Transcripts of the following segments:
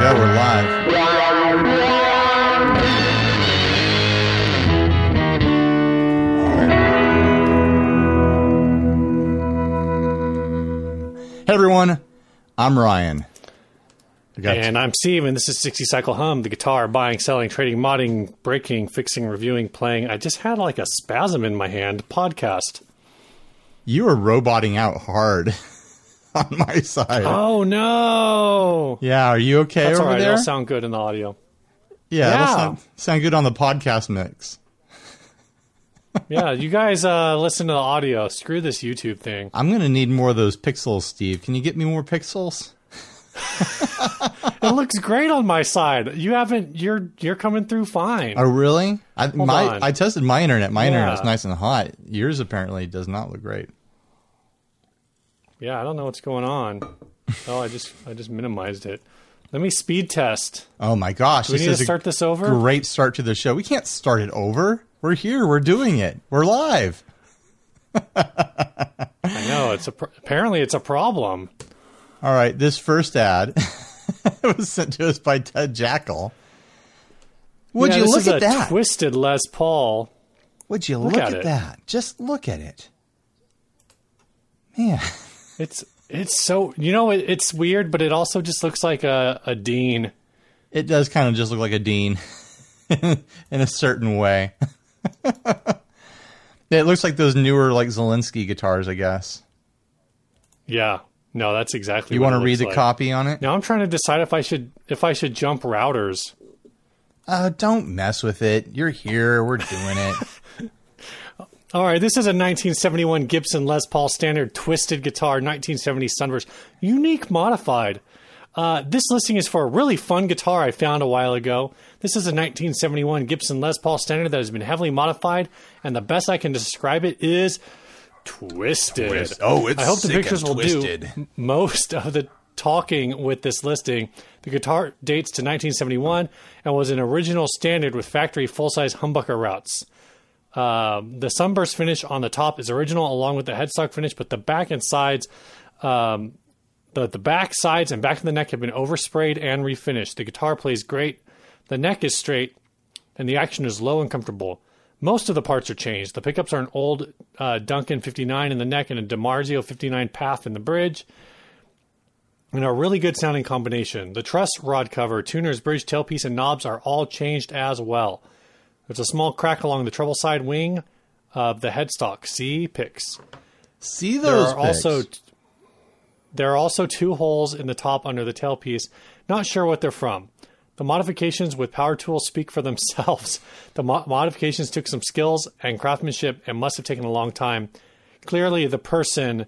go. We're live. Hey everyone, I'm Ryan. And I'm Steve, and this is 60 Cycle Hum, the guitar buying, selling, trading, modding, breaking, fixing, reviewing, playing. I just had like a spasm in my hand podcast. you are roboting out hard on my side. Oh no! yeah, are you okay That's over right. there? It'll sound good in the audio. yeah, Yeah. sound, sound good on the podcast mix. Yeah, you guys uh, listen to the audio. Screw this YouTube thing. I'm gonna need more of those pixels, Steve. Can you get me more pixels? It looks great on my side. You haven't. You're you're coming through fine. Oh, really? I, my on. I tested my internet. My internet's Yeah. nice and hot. Yours apparently does not look great. Yeah, I don't know what's going on. Oh, I just I just minimized it. Let me speed test. Oh my gosh! Do we this need to start this over? great start to the show. We can't start it over. We're here. We're doing it. We're live. I know it's a pr- apparently it's a problem. All right. This first ad was sent to us by Ted Jackal. Would Yeah, you look at that? Twisted Les Paul. Would you look, at at, that? Just look at it. Man, It's it's so you know it, it's weird, but it also just looks like a, a dean. it does kind of just look like a Dean in a certain way. it looks like those newer like Zelensky guitars, I guess. Yeah, no, that's exactly. You want to read the like. copy on it? Now I'm trying to decide if I should if I should jump routers. Uh, don't mess with it. You're here. We're doing it. All right, this is a 1971 Gibson Les Paul Standard Twisted Guitar, 1970 Sunburst, unique modified. Uh, this listing is for a really fun guitar I found a while ago. This is a 1971 Gibson Les Paul Standard that has been heavily modified, and the best I can describe it is twisted. Twist. Oh, it's I hope the pictures will twisted. do most of the talking with this listing. The guitar dates to 1971 and was an original standard with factory full-size humbucker routes. Um, the sunburst finish on the top is original along with the headstock finish, but the back and sides, um, the the back sides and back of the neck have been oversprayed and refinished. The guitar plays great. The neck is straight, and the action is low and comfortable. Most of the parts are changed. The pickups are an old uh, Duncan 59 in the neck and a DiMarzio 59 PAF in the bridge. And a really good sounding combination. The truss rod cover, tuner's bridge, tailpiece, and knobs are all changed as well. There's a small crack along the treble side wing of the headstock. See pics. See There those are also there are also two holes in the top under the tailpiece. Not sure what they're from. The modifications with power tools speak for themselves. The mo- modifications took some skills and craftsmanship and must have taken a long time. Clearly, the person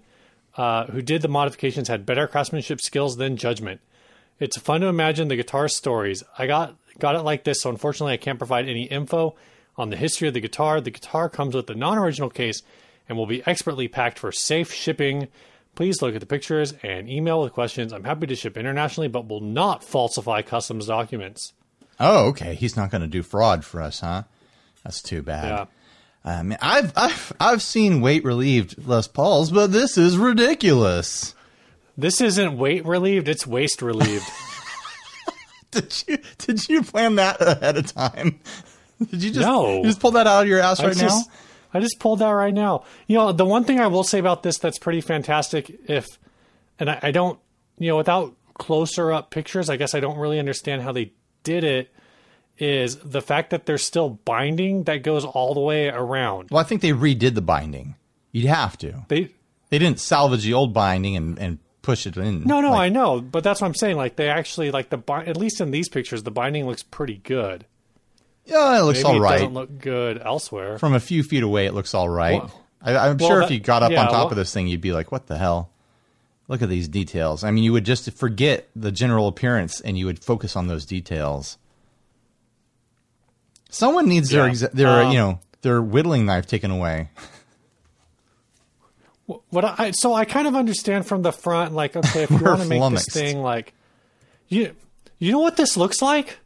uh, who did the modifications had better craftsmanship skills than judgment. It's fun to imagine the guitar stories. I got got it like this, so unfortunately I can't provide any info on the history of the guitar. The guitar comes with a non-original case and will be expertly packed for safe shipping. Please look at the pictures and email with questions. I'm happy to ship internationally, but will not falsify customs documents. Oh, okay. He's not going to do fraud for us, huh? That's too bad. Yeah. I mean, I've I've I've seen weight relieved Les Pauls, but this is ridiculous. This isn't weight relieved, it's waste relieved. Did you did you plan that ahead of time? Did you just No. you just pull that out of your ass I right just, now? I just pulled that right now. You know, the one thing I will say about this that's pretty fantastic, if, and I, I don't, you know, without closer up pictures, I guess I don't really understand how they did it, is the fact that there's still binding that goes all the way around. Well, I think they redid the binding. You'd have to. They, They didn't salvage the old binding and, and push it in. no, no, Like, I know, but that's what I'm saying. Like they actually, like the, at least in these pictures, the binding looks pretty good. yeah, it looks Maybe all it doesn't look good elsewhere. From a few feet away, it looks all right. Well- I, I'm well, sure if you got up yeah, on top well- of this thing, you'd be like, "What the hell? Look at these details." I mean, you would just forget the general appearance, and you would focus on those details. Someone needs their Yeah. exa- their Um, you know their whittling knife taken away. What I so I kind of understand from the front, like okay, if you want to make flummoxed. this thing like you you know what this looks like?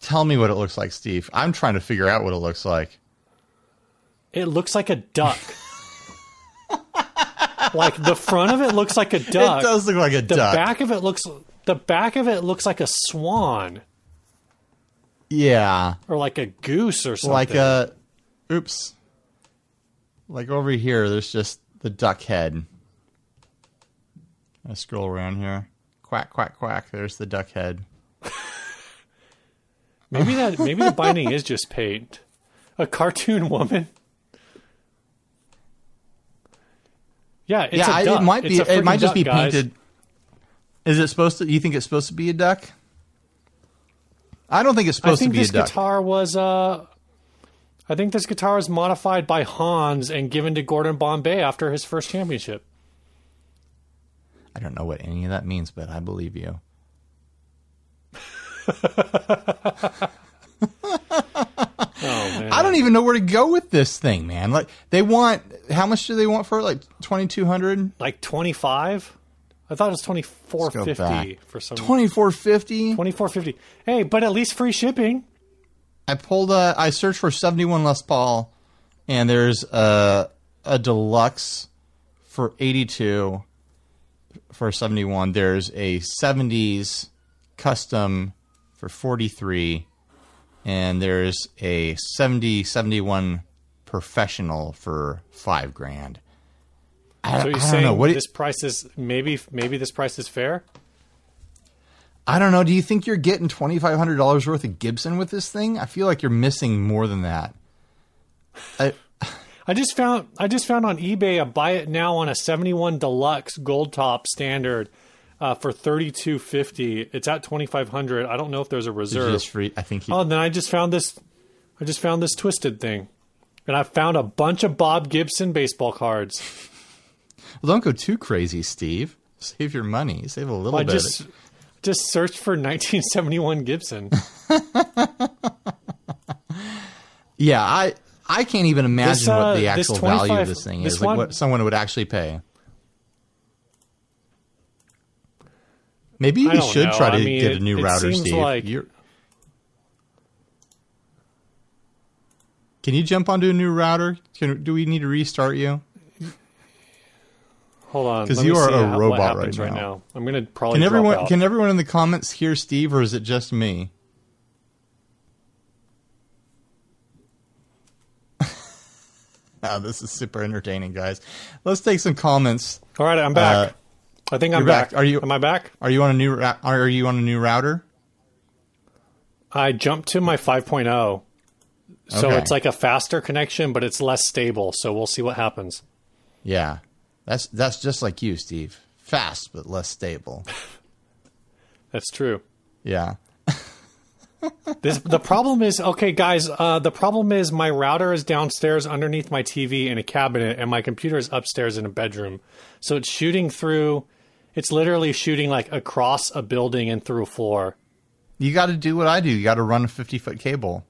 Tell me what it looks like, Steve. I'm trying to figure out what it looks like. It looks like a duck. like the front of it looks like a duck. It does look like a the duck. back of it looks the back of it looks like a swan yeah, or like a goose or something. like a. Oops. Like over here, there's just the duck head. I scroll around here. Quack quack quack. There's the duck head. maybe that maybe the binding is just paint. A cartoon woman. Yeah, it's yeah, I- it might be. It might just be duck, guys. painted. Is it supposed to? You think it's supposed to be a duck? I don't think it's I supposed to think be a this duck. guitar was uh I think this guitar was modified by Hans and given to Gordon Bombay after his first championship. I don't know what any of that means, but I believe you. Oh man. I don't even know where to go with this thing, man. Like they want how much do they want for it? Like twenty two hundred, like 25? I thought it was 2450 for some twenty four fifty. 2450. Hey, but at least free shipping. I pulled a. I searched for seventy one Les Paul, and there's a a deluxe for eighty two. For seventy one, there's a seventies custom for forty three, and there's a 70 71 professional for five grand. I, So you're I saying know. What do you- this price is maybe maybe this price is fair? I don't know. Do you think you're getting twenty five hundred dollars worth of Gibson with this thing? I feel like you're missing more than that. I, I just found I just found on eBay a buy it now on a 71 deluxe gold top standard uh, for 3250. It's at 2500. I don't know if there's a reserve. free. I think he. Oh, and then I just found this. I just found this twisted thing, and I found a bunch of Bob Gibson baseball cards. Well, don't go too crazy, Steve. Save your money. Save a little I bit. just just search for 1971 Gibson. yeah, I I can't even imagine This, uh, what the actual value of this thing this is. Like what someone would actually pay. Maybe we should know. try to I mean, get a new it router, seems Steve. like- Can you jump onto a new router? Can, do we need to restart you? Hold on, because you are a how- robot right right now. now. I'm gonna probably Can everyone can everyone in the comments hear Steve, or is it just me? oh, this is super entertaining, guys. Let's take some comments. All right, I'm back. I think I'm Uh, back. back. Are you- Am I back? Are you on a new ra- are you on a new router? I jumped to my 5.0. So Okay. it's like a faster connection, but it's less stable. So we'll see what happens. Yeah. That's that's just like you, Steve. Fast but less stable. That's true. Yeah. This the problem is okay, guys. Uh, the problem is my router is downstairs underneath my TV in a cabinet, and my computer is upstairs in a bedroom. So it's shooting through. It's literally shooting like across a building and through a floor. You got to do what I do. You got to run a 50-foot cable.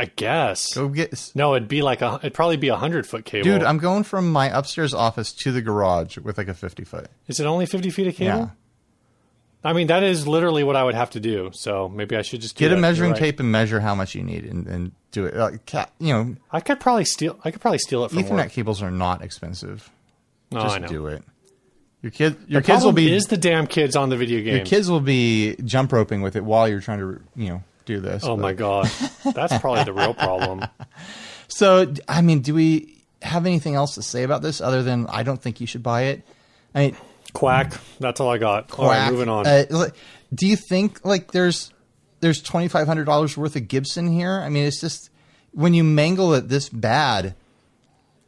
I guess. Go get No, it'd be like a. It'd probably be a hundred foot cable. Dude, I'm going from my upstairs office to the garage with like a 50 foot. is it only fifty feet of cable? Yeah. I mean, that is literally what I would have to do. So maybe I should just Get a measuring right. tape and measure how much you need and, and do it. Like, you know, I could probably steal. I could probably steal it from Ethernet work. cables are not expensive. No, Just do it. Your kid, your The kids will be is the damn kids on the video game. your kids will be jump roping with it while you're trying to, you know, do this. Oh but- my god, that's probably the real problem. So, I mean, do we have anything else to say about this other than I don't think you should buy it? I mean, Quack. That's all I got. All right, moving on. Uh, do you think like there's there's twenty five hundred dollars worth of Gibson here? I mean, it's just when you mangle it this bad,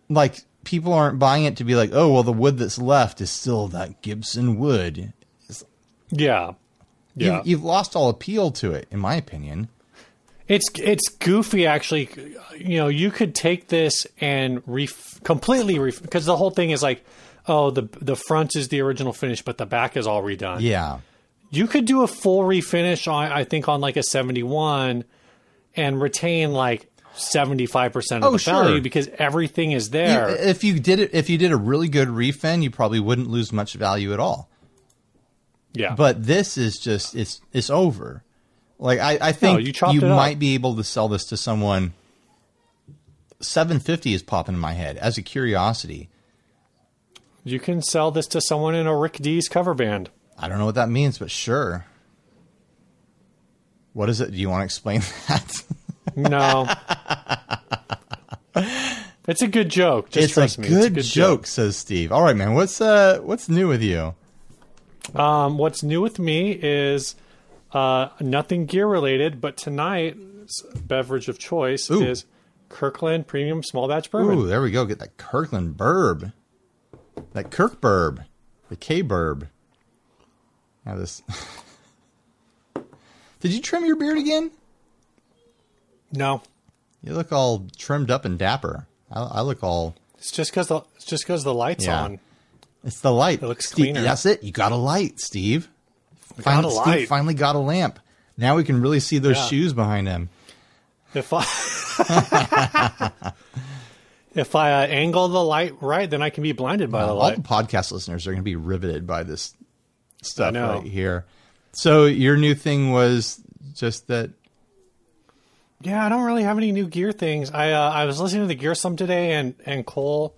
like people aren't buying it to be like, oh well, the wood that's left is still that Gibson wood. yeah, yeah. You've, you've lost all appeal to it, in my opinion. It's it's goofy actually. You know, you could take this and ref- completely ref- because the whole thing is like, oh, the the front is the original finish, but the back is all redone. Yeah, You could do a full refinish on I think on like a 71 and retain like 75% of Oh, the sure. value because everything is there. if you did it, if you did a really good refin, you probably wouldn't lose much value at all. Yeah. but this is just it's it's over. Like I, I think you you, up. might be able to sell this to someone. Seven fifty is popping in my head as a curiosity. You can sell this to someone in a Rick Dees cover band. I don't know what that means, but sure. What is it? Do you want to explain that? No. it's a good joke. Just it's, trust a me. good it's a good joke, says Steve. All right, man. What's uh what's new with you? Um, what's new with me is uh, nothing gear related, but tonight's beverage of choice Ooh. is Kirkland Premium Small Batch Bourbon. Ooh, there we go. Get that Kirkland burb. That Kirk burb. The K burb. Now this Did you trim your beard again? No, You look all trimmed up and dapper. I, I look all it's just because the it's just because the lights Yeah. on. It's the light. It looks Steve, cleaner. That's it. You got a light, Steve. got Finally, a Steve light. finally got a lamp. Now we can really see those Yeah. shoes behind him. If I if I uh, angle the light right, then I can be blinded by the All light. the podcast listeners are going to be riveted by this stuff right here. So your new thing was just that. Yeah, I don't really have any new gear things. I uh, I was listening to the Gear Sum today, and and Cole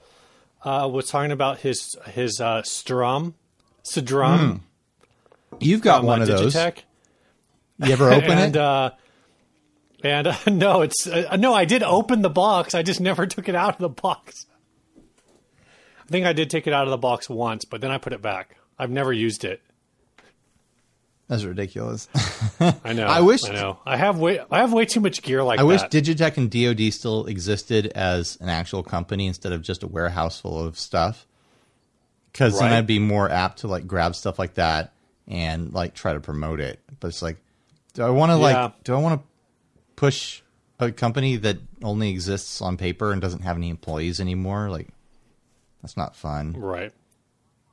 uh, was talking about his his uh, SDRUM, SDRUM You've got one uh, of those. Digitech. You ever open and it? uh, and uh, no, it's uh, no. I did open the box. I just never took it out of the box. I think I did take it out of the box once, but then I put it back. I've never used it. That's ridiculous. I know. I wish- I know. I have way. I have way too much gear like that. I wish. Digitech and DoD still existed as an actual company instead of just a warehouse full of stuff. Because then I'd be more apt to like grab stuff like that and like try to promote it. But it's like, do I want to Yeah. like, do I want to push a company that only exists on paper and doesn't have any employees anymore? Like, that's not fun. Right.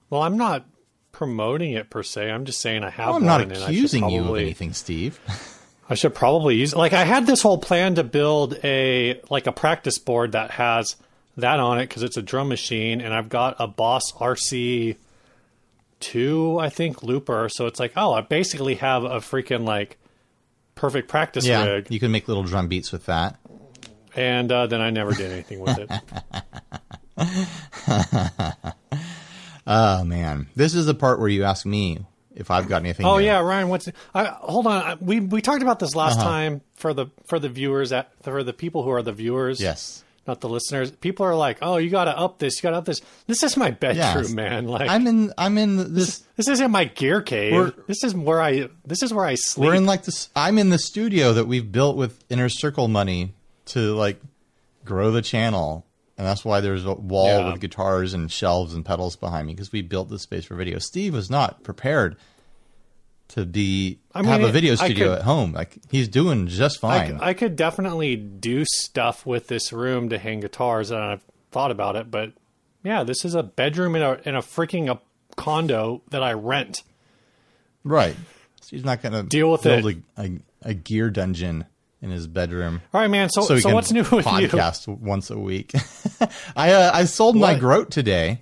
Well, I'm not promoting it per se. I'm just saying I have Well, I'm one. not and I should accusing you of anything, Steve. I should probably use like I had this whole plan to build a like a practice board that has that on it because it's a drum machine, and I've got a Boss RC two, I think, looper. So it's like, oh, I basically have a freaking like perfect practice yeah, rig, you can make little drum beats with that. and uh, then I never did anything with it. Oh man, this is the part where you ask me if I've got anything. Oh yeah, Ryan. What's I, hold on? I- We we talked about this Uh-huh. last time for the for the viewers at for the people who are the viewers. Yes. not the listeners. People are like, "Oh, you got to up this. You got to up this." This is my bedroom, Yes. man. Like I'm in. I'm in this. this isn't my gear cave. This is where I this is where I sleep. We're in like this. I'm in the studio that we've built with inner circle money to like grow the channel, and that's why there's a wall Yeah. with guitars and shelves and pedals behind me because we built this space for video. Steve was not prepared to be I have a video studio could- at home. Like he's doing just I, fine. c- I could definitely do stuff with this room to hang guitars, and I've thought about it. But yeah, this is a bedroom in a in a freaking a condo that I rent. right. So He's not going to Deal with build A, a, a gear dungeon in his bedroom. All right, man. So so so, what's new with you? podcast once a week. I uh, I sold my What? Grote today,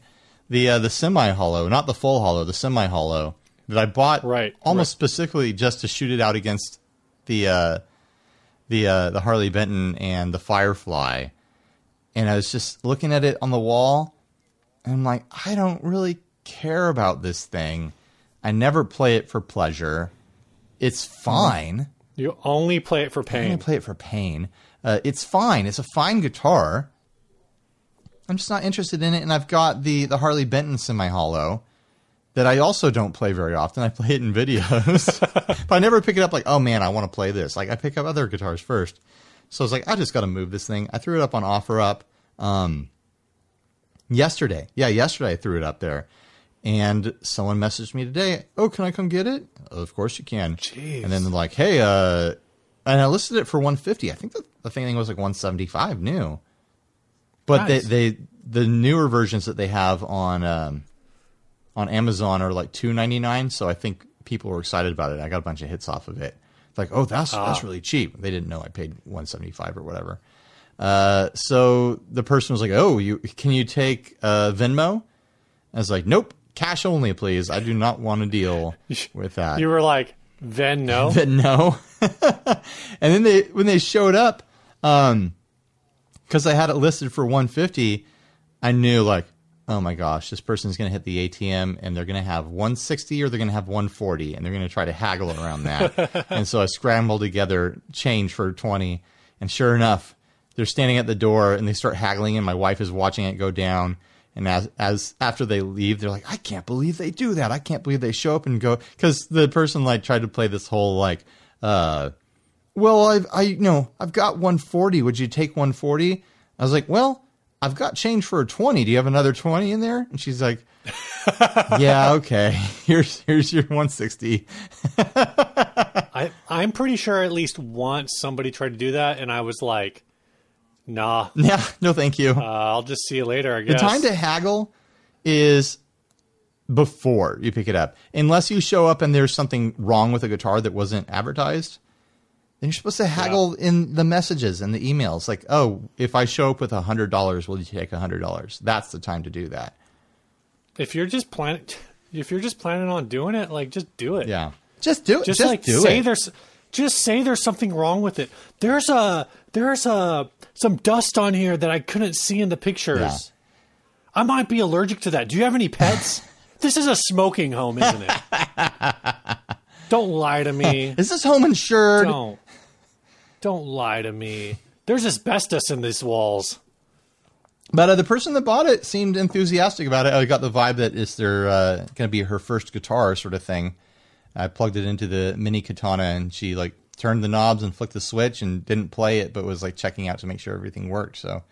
the uh, the semi hollow, not the full hollow, the semi hollow that I bought Right, almost specifically just to shoot it out against the uh, the uh, the Harley Benton and the Firefly, and I was just looking at it on the wall, and I'm like, I don't really care about this thing. I never play it for pleasure. It's fine. You only play it for pain. I'm play it for pain. Uh, it's fine. It's a fine guitar. I'm just not interested in it, and I've got the the Harley Benton semi hollow that I also don't play very often. I play it in videos, but I never pick it up like, oh man, I want to play this. Like I pick up other guitars first. So I was like, I just got to move this thing. I threw it up on OfferUp um, yesterday. Yeah, yesterday I threw it up there. And someone messaged me today, oh, can I come get it? Of course you can. Jeez. And then they're like, hey, uh, and I listed it for 150. I think the, the thing was like 175 new. But Nice. they, they the newer versions that they have on um, on Amazon are like 299, so I think people were excited about it. I got a bunch of hits off of it. It's like, "Oh, that's Ah. that's really cheap." They didn't know I paid 175 or whatever. Uh, so the person was like, "Oh, you can you take uh, Venmo?" I was like, "Nope, cash only, please. I do not want to deal with that." You were like, then no. then no. and then they when they showed up, um, because I had it listed for 150, I knew like, oh my gosh, this person's going to hit the ATM and they're going to have 160 or they're going to have 140 and they're going to try to haggle around that. and so I scrambled together change for 20. And sure enough, they're standing at the door and they start haggling and my wife is watching it go down. And as, as after they leave, they're like, I can't believe they do that. I can't believe they show up and go. Cause the person like tried to play this whole like, uh, well, I've, I, you know, I've got 140. Would you take 140? I was like, well, I've got change for a 20. Do you have another 20 in there? And she's like, yeah, okay. Here's, here's your 160. I, I'm pretty sure at least once somebody tried to do that, and I was like, nah, Yeah, no, thank you. uh, I'll just see you later, I guess the time to haggle is before you pick it up. Unless you show up and there's something wrong with a guitar that wasn't advertised, then you're supposed to haggle in the messages and the emails. Like, oh, if I show up with a hundred dollars, will you take a hundred dollars? That's the time to do that. if you're just planning, if you're just planning on doing it, like just do it. Yeah, just do it. just, Just, like do say it. there's just say there's something wrong with it. There's a there's a some dust on here that i couldn't see in the pictures. Yeah. i might be allergic to that. Do you have any pets? This is a smoking home isn't it? Don't lie to me. Is this home insured? don't. Don't lie to me. There's asbestos in these walls. But uh, the person that bought it seemed enthusiastic about it. I got the vibe that it's their uh, going to be her first guitar sort of thing. I plugged it into the mini katana and she like turned the knobs and flicked the switch and didn't play it, but was like checking out to make sure everything worked. So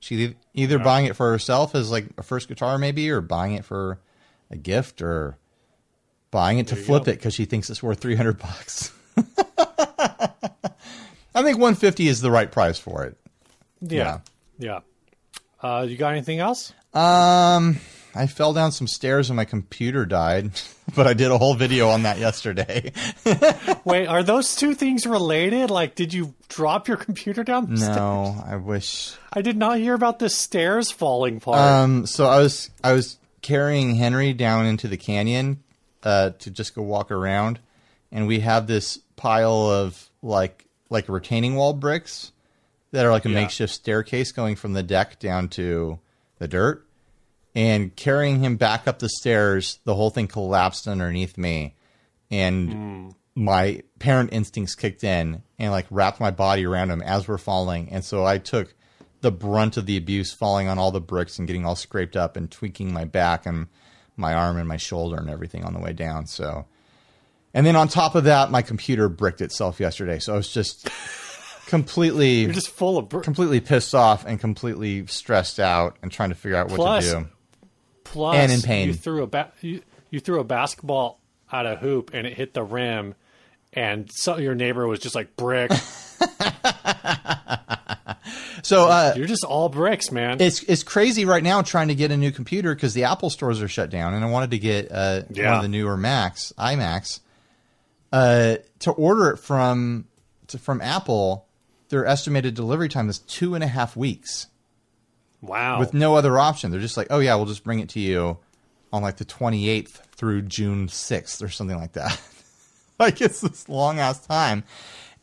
she either buying it for herself as like a first guitar maybe, or buying it for a gift, or buying it to flip go. it because she thinks it's worth three hundred bucks. I think one fifty is the right price for it. yeah yeah, Uh, you got anything else Um, I fell down some stairs and my computer died, but I did a whole video on that yesterday. wait are those two things related like did you drop your computer down the stairs? no, I wish. I did not hear about the stairs falling part. Um, so I was I was carrying Henry down into the canyon uh, to just go walk around, and we have this pile of like like retaining wall bricks that are like a Yeah. makeshift staircase going from the deck down to the dirt. And carrying him back up the stairs, the whole thing collapsed underneath me, and hmm. my parent instincts kicked in and like wrapped my body around him as we're falling. And so I took the brunt of the abuse, falling on all the bricks and getting all scraped up and tweaking my back and my arm and my shoulder and everything on the way down. So, and then on top of that, my computer bricked itself yesterday. So I was just completely, You're just full of. Br- completely pissed off and completely stressed out and trying to figure out what Plus- to do. Plus, and in pain. You threw a ba- you, you threw a basketball at a hoop and it hit the rim, and so your neighbor was just like brick. So, uh, You're just all bricks, man. it's it's crazy right now trying to get a new computer because the Apple stores are shut down, and I wanted to get uh, one of the newer Macs, iMacs. Uh, to order it from to, from Apple, their estimated delivery time is two and a half weeks wow. with no other option. They're just like, oh yeah, we'll just bring it to you on like the twenty eighth through June sixth or something like that. like it's this long ass time,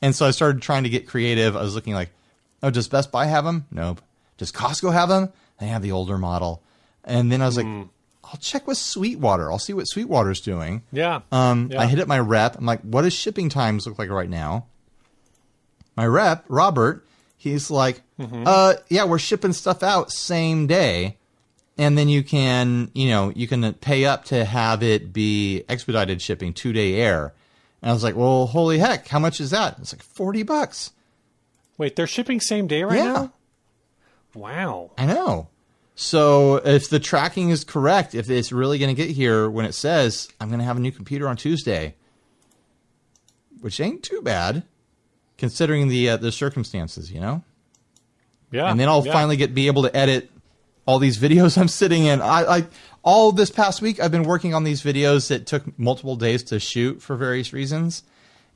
and so I started trying to get creative. I was looking like, oh, does Best Buy have them? Nope. Does Costco have them? They have the older model. And then I was like, I'll check with Sweetwater. I'll see what Sweetwater's doing. yeah. Um, Yeah. I hit up my rep. I'm like, what does shipping times look like right now? My rep, Robert, he's like, Mm-hmm. uh, yeah, we're shipping stuff out same day. And then you can, you know, you can pay up to have it be expedited shipping, two day air. And I was like, well, holy heck, how much is that? It's like 40 bucks. Wait, they're shipping same day right Yeah. now. Wow. I know. So if the tracking is correct, if it's really going to get here when it says I'm going to have a new computer on Tuesday, which ain't too bad, considering the uh, the circumstances, you know. Yeah. And then I'll yeah. finally get be able to edit all these videos I'm sitting in. I, I all this past week I've been working on these videos that took multiple days to shoot for various reasons.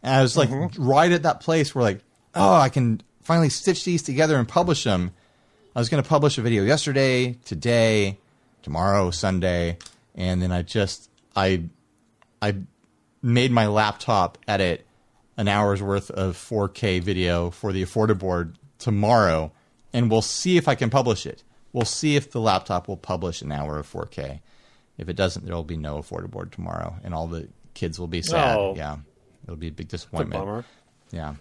And I was like Mm-hmm. right at that place where like, oh, I can finally stitch these together and publish them. I was going to publish a video yesterday, today, tomorrow, Sunday, and then I just I I made my laptop edit an hour's worth of 4K video for the Affordaboard tomorrow, and we'll see if I can publish it. we'll see if the laptop will publish an hour of 4K. If it doesn't, there will be no Affordaboard tomorrow, and all the kids will be sad. Oh. Yeah, it'll be a big It's a disappointment. Yeah.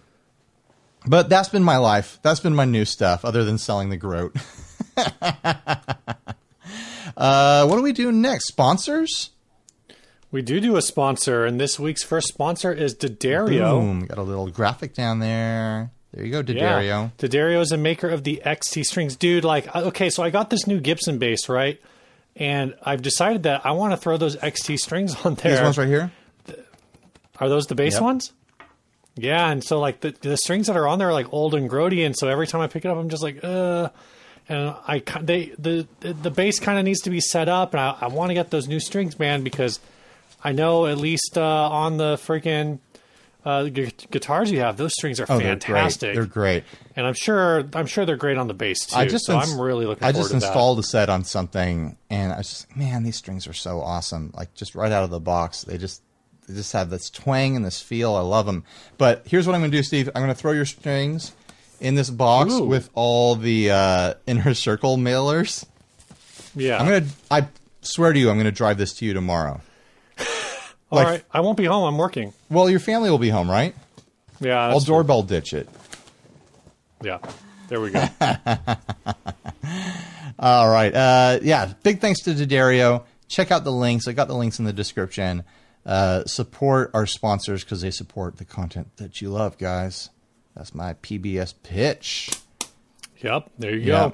But that's been my life. That's been my new stuff, other than selling the Grote. uh, what do we do next? Sponsors? We do do a sponsor, and this week's first sponsor is D'Addario. Boom. Got a little graphic down there. There you go, D'Addario. Yeah. D'Addario is a maker of the XT strings. Dude, like, uh, okay, so I got this new Gibson bass, right? And I've decided that I want to throw those XT strings on there. These ones right here? Are those the bass Yep. ones? Yeah, and so like the the strings that are on there are like old and grody, and so every time I pick it up, I'm just like, uh. And I they the the, the bass kind of needs to be set up, and I, I want to get those new strings, man, because I know at least uh, on the freaking uh, gu- guitars you have, those strings are Oh, fantastic, they're great. They're great. and I'm sure I'm sure they're great on the bass too. I just so ins- I'm really looking I forward just to that. I just installed a set on something, and I was just, man, these strings are so awesome. Like just right out of the box, they just they just have this twang and this feel. I love them. But here's what I'm going to do, Steve. I'm going to throw your strings in this box Ooh. with all the uh, inner circle mailers. Yeah, I'm gonna. I swear to you, I'm gonna drive this to you tomorrow. All like- right. I won't be home. I'm working. Well, your family will be home, right? Yeah, I'll true. doorbell ditch it. Yeah, there we go. All right. Uh, yeah. Big thanks to D'Addario. Check out the links. I got the links in the description. Uh, support our sponsors because they support the content that you love, guys. That's my PBS pitch. Yep, there you Yeah. go.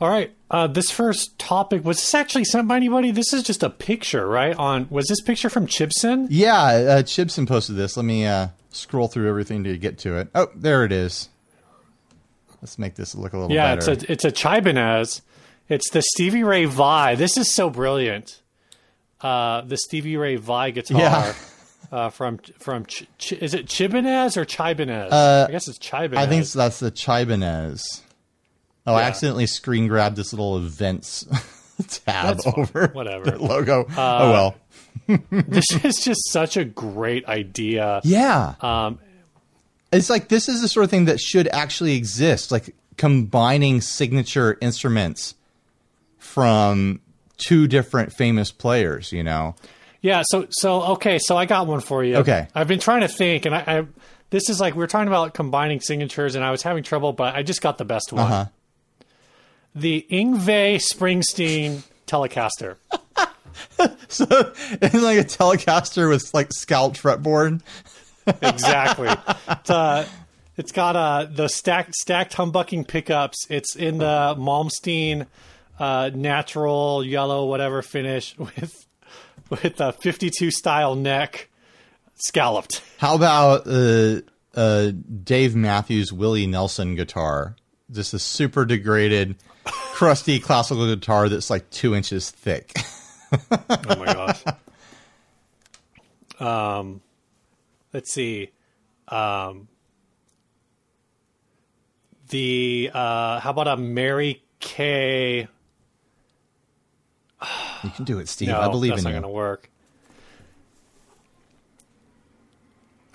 All right, uh, this first topic was this actually sent by anybody? This is just a picture, right? On was this picture from Chibson? Yeah, uh, Chibson posted this. Let me uh, scroll through everything to get to it. Oh, there it is. Let's make this look a little Yeah, better. it's a it's a Chibanez. It's the Stevie Ray Vai. This is so brilliant. Uh, the Stevie Ray Vai guitar Yeah. uh, from from Ch- Ch- is it Chibanez or Chibanez? I guess it's Chibanez. Uh, I think that's the Chibanez. Oh, I accidentally screen grabbed this little events tab That's over Whatever. logo. oh well. this is just such a great idea. Yeah. Um, It's like this is the sort of thing that should actually exist, like combining signature instruments from two different famous players, you know. Yeah, so so okay, so I got one for you. Okay. I've been trying to think, and I, I this is like we are talking about combining signatures, and I was having trouble, but I just got the best one. Uh-huh. The Yngwie Springsteen Telecaster. So it's like a Telecaster with like scalped fretboard. exactly. it's, uh, it's got uh, the stacked stacked humbucking pickups. It's in the Malmsteen uh, natural yellow whatever finish with with a 52 style neck scalloped. How about uh, uh, Dave Matthews Willie Nelson guitar? Just a super degraded, crusty classical guitar that's like two inches thick. Oh my gosh. Um, let's see. Um, the uh, how about a Mary Kay? You can do it, Steve. No, I believe that's in not you. going to work.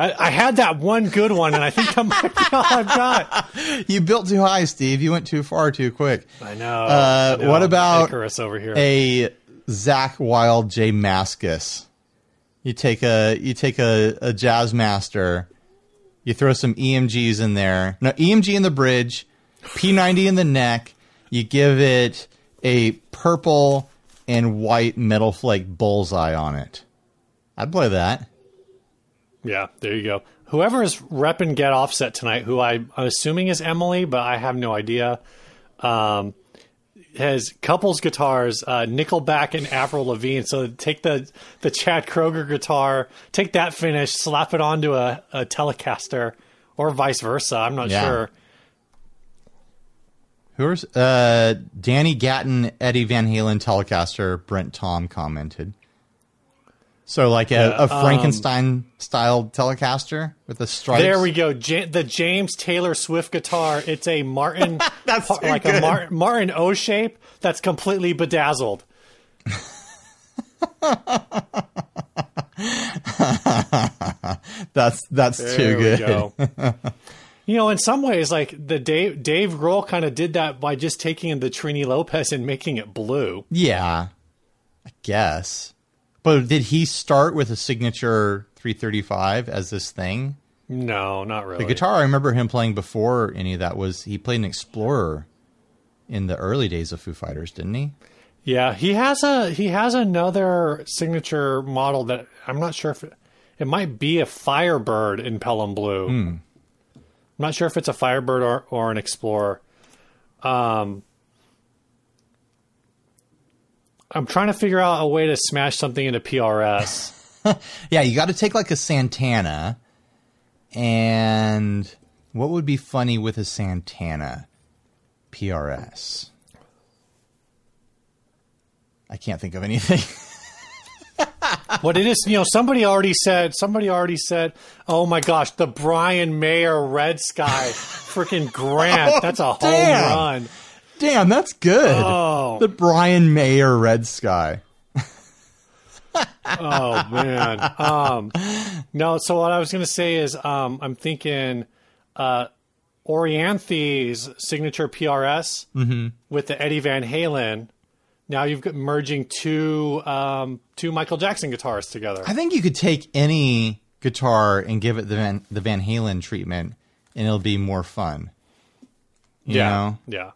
I, I had that one good one, and I think that might be all I've got. You built too high, Steve. You went too far too quick. I know. Uh, I know. what about Icarus over here? A Zakk Wylde J Mascis. You take a you take a, a jazz master, you throw some EMGs in there. No EMG in the bridge, P90 in the neck. You give it a purple and white metal flake bullseye on it. I'd play that. Yeah, there you go. Whoever is repping Get Offset tonight, who I, I'm assuming is Emily, but I have no idea, um, has couples guitars, uh, Nickelback and Avril Lavigne. So take the the Chad Kroeger guitar, take that finish, slap it onto a, a Telecaster, or vice versa. I'm not Yeah. sure. Who's uh Danny Gatton, Eddie Van Halen Telecaster, Brent Tom commented. So like a, Yeah, a um, Frankenstein style Telecaster with the stripes. There we go. Ja- the James Taylor Swift guitar. It's a Martin, That's par- like good. a Mar- Martin O shape that's completely bedazzled. That's that's There too good. go. You know, in some ways, like the Dave Dave Grohl kind of did that by just taking the Trini Lopez and making it blue. Yeah, I guess. But did he start with a signature 335 as this thing? No, not really. The guitar I remember him playing before any of that was he played an Explorer in the early days of Foo Fighters, didn't he? Yeah, he has a he has another signature model that I'm not sure if it, it might be a Firebird in Pelham Blue. Hmm. I'm not sure if it's a Firebird or, or an Explorer. Um, I'm trying to figure out a way to smash something into PRS. Yeah, you got to take like a Santana, and what would be funny with a Santana PRS? I can't think of anything. what it is, you know, somebody already said, somebody already said, oh my gosh, the Brian Mayer Red Sky, freaking Grant, oh, that's a home run. Damn, that's good. Oh. The Brian Mayer Red Sky. Oh man. Um, no. So what I was going to say is, um, I'm thinking, uh, Orianthi's signature PRS with the Eddie Van Halen. Now you've got merging two um, two Michael Jackson guitars together. I think you could take any guitar and give it the Van, the Van Halen treatment, and it'll be more fun. You yeah, know? yeah.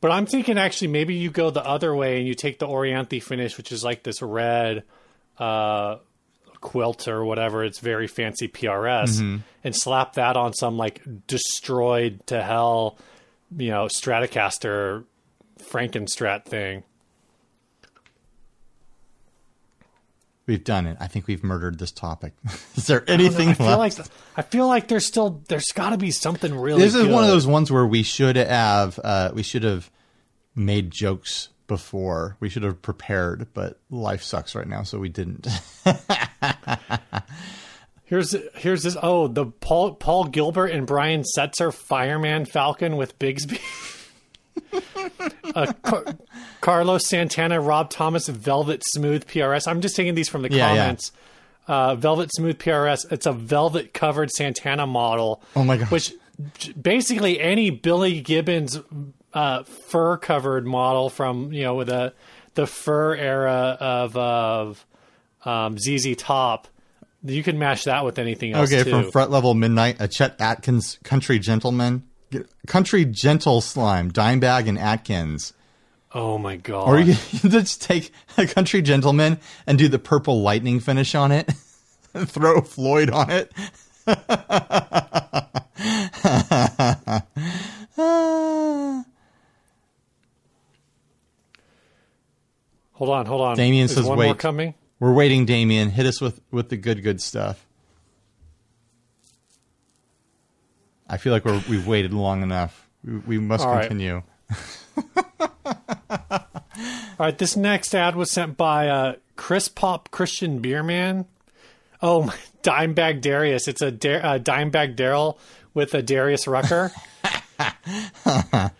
But I'm thinking actually maybe you go the other way and you take the Orianthi finish, which is like this red uh, quilt or whatever. It's very fancy PRS, Mm-hmm. and slap that on some like destroyed to hell, you know, Stratocaster Frankenstrat thing. We've done it. I think we've murdered this topic. Is there anything I feel left? like I feel like there's still there's got to be something really. this is one of those ones where we should have uh, we should have made jokes before. We should have prepared, but life sucks right now, so we didn't. Here's here's this. Oh, the Paul Paul Gilbert and Brian Setzer Fireman Falcon with Bigsby. uh, Car- Carlos Santana, Rob Thomas, Velvet Smooth PRS. I'm just taking these from the Yeah, yeah. comments. Uh, Velvet Smooth PRS. It's a velvet covered Santana model. Oh my gosh. Which basically any Billy Gibbons uh, fur covered model from you know with the the fur era of of um, ZZ Top. You can mash that with anything else okay, too. from front level midnight, a Chet Atkins country gentleman, country gentle slime, Dimebag and Atkins. oh my god! Or you can just take a country gentleman and do the purple lightning finish on it, and throw Floyd on it. hold on, hold on. Damien Is says, "Wait." coming. We're waiting, Damien. Hit us with, with the good, good stuff. I feel like we're, we've waited long enough. We, we must All right. continue. All right, this next ad was sent by uh, Chris Pop Christian Beerman. Oh, my, Dimebag Darius. It's a da- uh, Dimebag Darrell with a Darius Rucker. I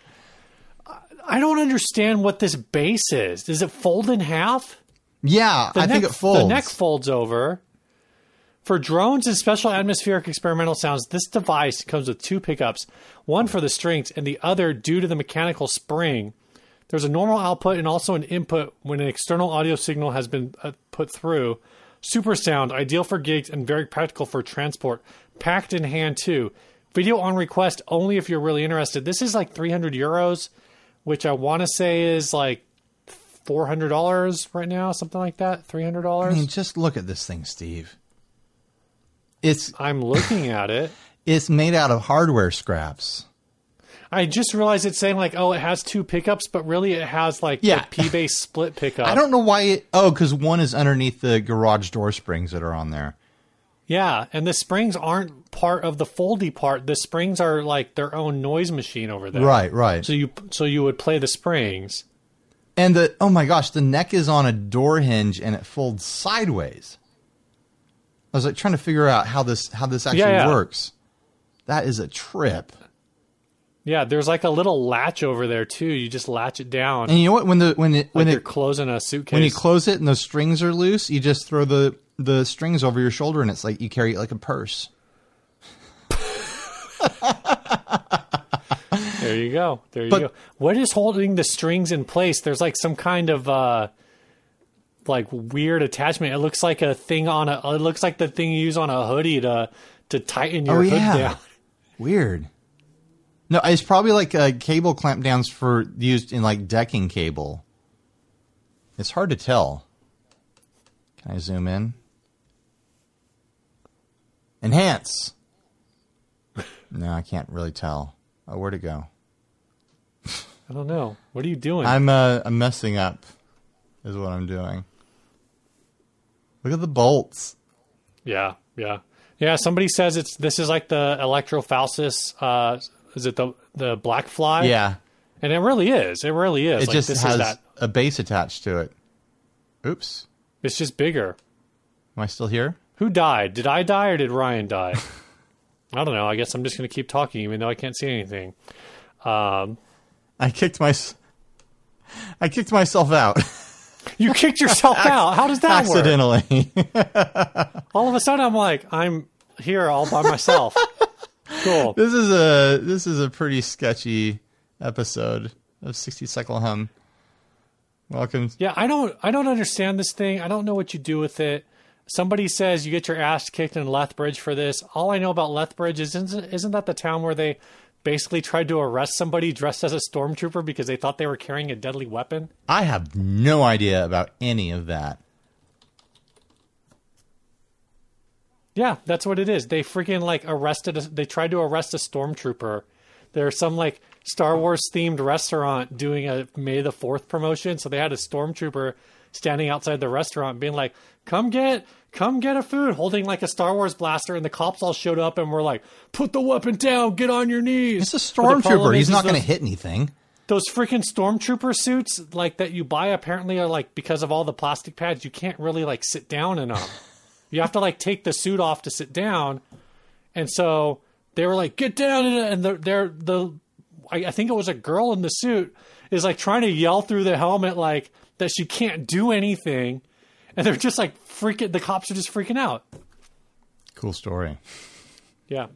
don't understand what this bass is. Does it fold in half? Yeah, The I think it folds. The neck folds over. For drones and special atmospheric experimental sounds, this device comes with two pickups, one for the strings and the other due to the mechanical spring. There's a normal output and also an input when an external audio signal has been uh, put through. Super sound, ideal for gigs and very practical for transport. Packed in hand too. Video on request only if you're really interested. This is like 300 euros, which I want to say is like $400 right now, something like that. $300. I mean, just look at this thing, Steve. It's I'm looking at it. it's made out of hardware scraps. I just realized it's saying like, oh, it has two pickups, but really it has like Yeah. the P bass split pickup. I don't know why it. Oh, because one is underneath the garage door springs that are on there. Yeah, and the springs aren't part of the foldy part. The springs are like their own noise machine over there. Right, right. So you so you would play the springs. And the oh my gosh, the neck is on a door hinge and it folds sideways. I was like trying to figure out how this how this actually Yeah, yeah. works. That is a trip. Yeah, there's like a little latch over there too. You just latch it down And you know what? When the when it like when you're it closing a suitcase. when you close it and the strings are loose, you just throw the the strings over your shoulder and it's like you carry it like a purse. There you go. There you But- go. What is holding the strings in place? There's like some kind of uh like weird attachment. It looks like a thing on a it looks like the thing you use on a hoodie to to tighten your Oh, hood yeah. down. Weird. No, it's probably like uh, cable clamp downs for used in like decking cable. It's hard to tell. Can I zoom in? Enhance. No, I can't really tell. Oh, where to go? I don't know. What are you doing? I'm uh, I'm messing up. Is what I'm doing. Look at the bolts. Yeah, yeah, yeah. Somebody says it's this is like the Electrophalsis. Uh, is it the the black fly? Yeah, and it really is. It really is. it like, just this has is that. a base attached to it. Oops. It's just bigger. Am I still here? Who died? Did I die or did Ryan die? I don't know. I guess I'm just going to keep talking, even though I can't see anything. Um, I kicked my. I kicked myself out you kicked yourself out. How does that work? accidentally. All of a sudden, I'm like, I'm here all by myself. cool. this is a this is a pretty sketchy episode of 60 Cycle Hum. Welcome. Yeah, I don't I don't understand this thing. I don't know what you do with it. Somebody says you get your ass kicked in Lethbridge for this. All I know about Lethbridge is isn't, isn't that the town where they basically tried to arrest somebody dressed as a stormtrooper because they thought they were carrying a deadly weapon? I have no idea about any of that. Yeah, that's what it is. They freaking like arrested. A, they tried to arrest a stormtrooper. There's some like Star Wars themed restaurant doing a May the Fourth promotion, so they had a stormtrooper standing outside the restaurant, being like, "Come get, come get a food," holding like a Star Wars blaster, and the cops all showed up and were like, "Put the weapon down, get on your knees." It's a But the problem stormtrooper. He's not going to hit anything. those freaking stormtrooper suits like that you buy apparently are like because of all the plastic pads you can't really like sit down in them you have to like take the suit off to sit down and so they were like get down and they're, they're the I, I think it was a girl in the suit is like trying to yell through the helmet like that she can't do anything and they're just like freaking the cops are just freaking out Cool story. yeah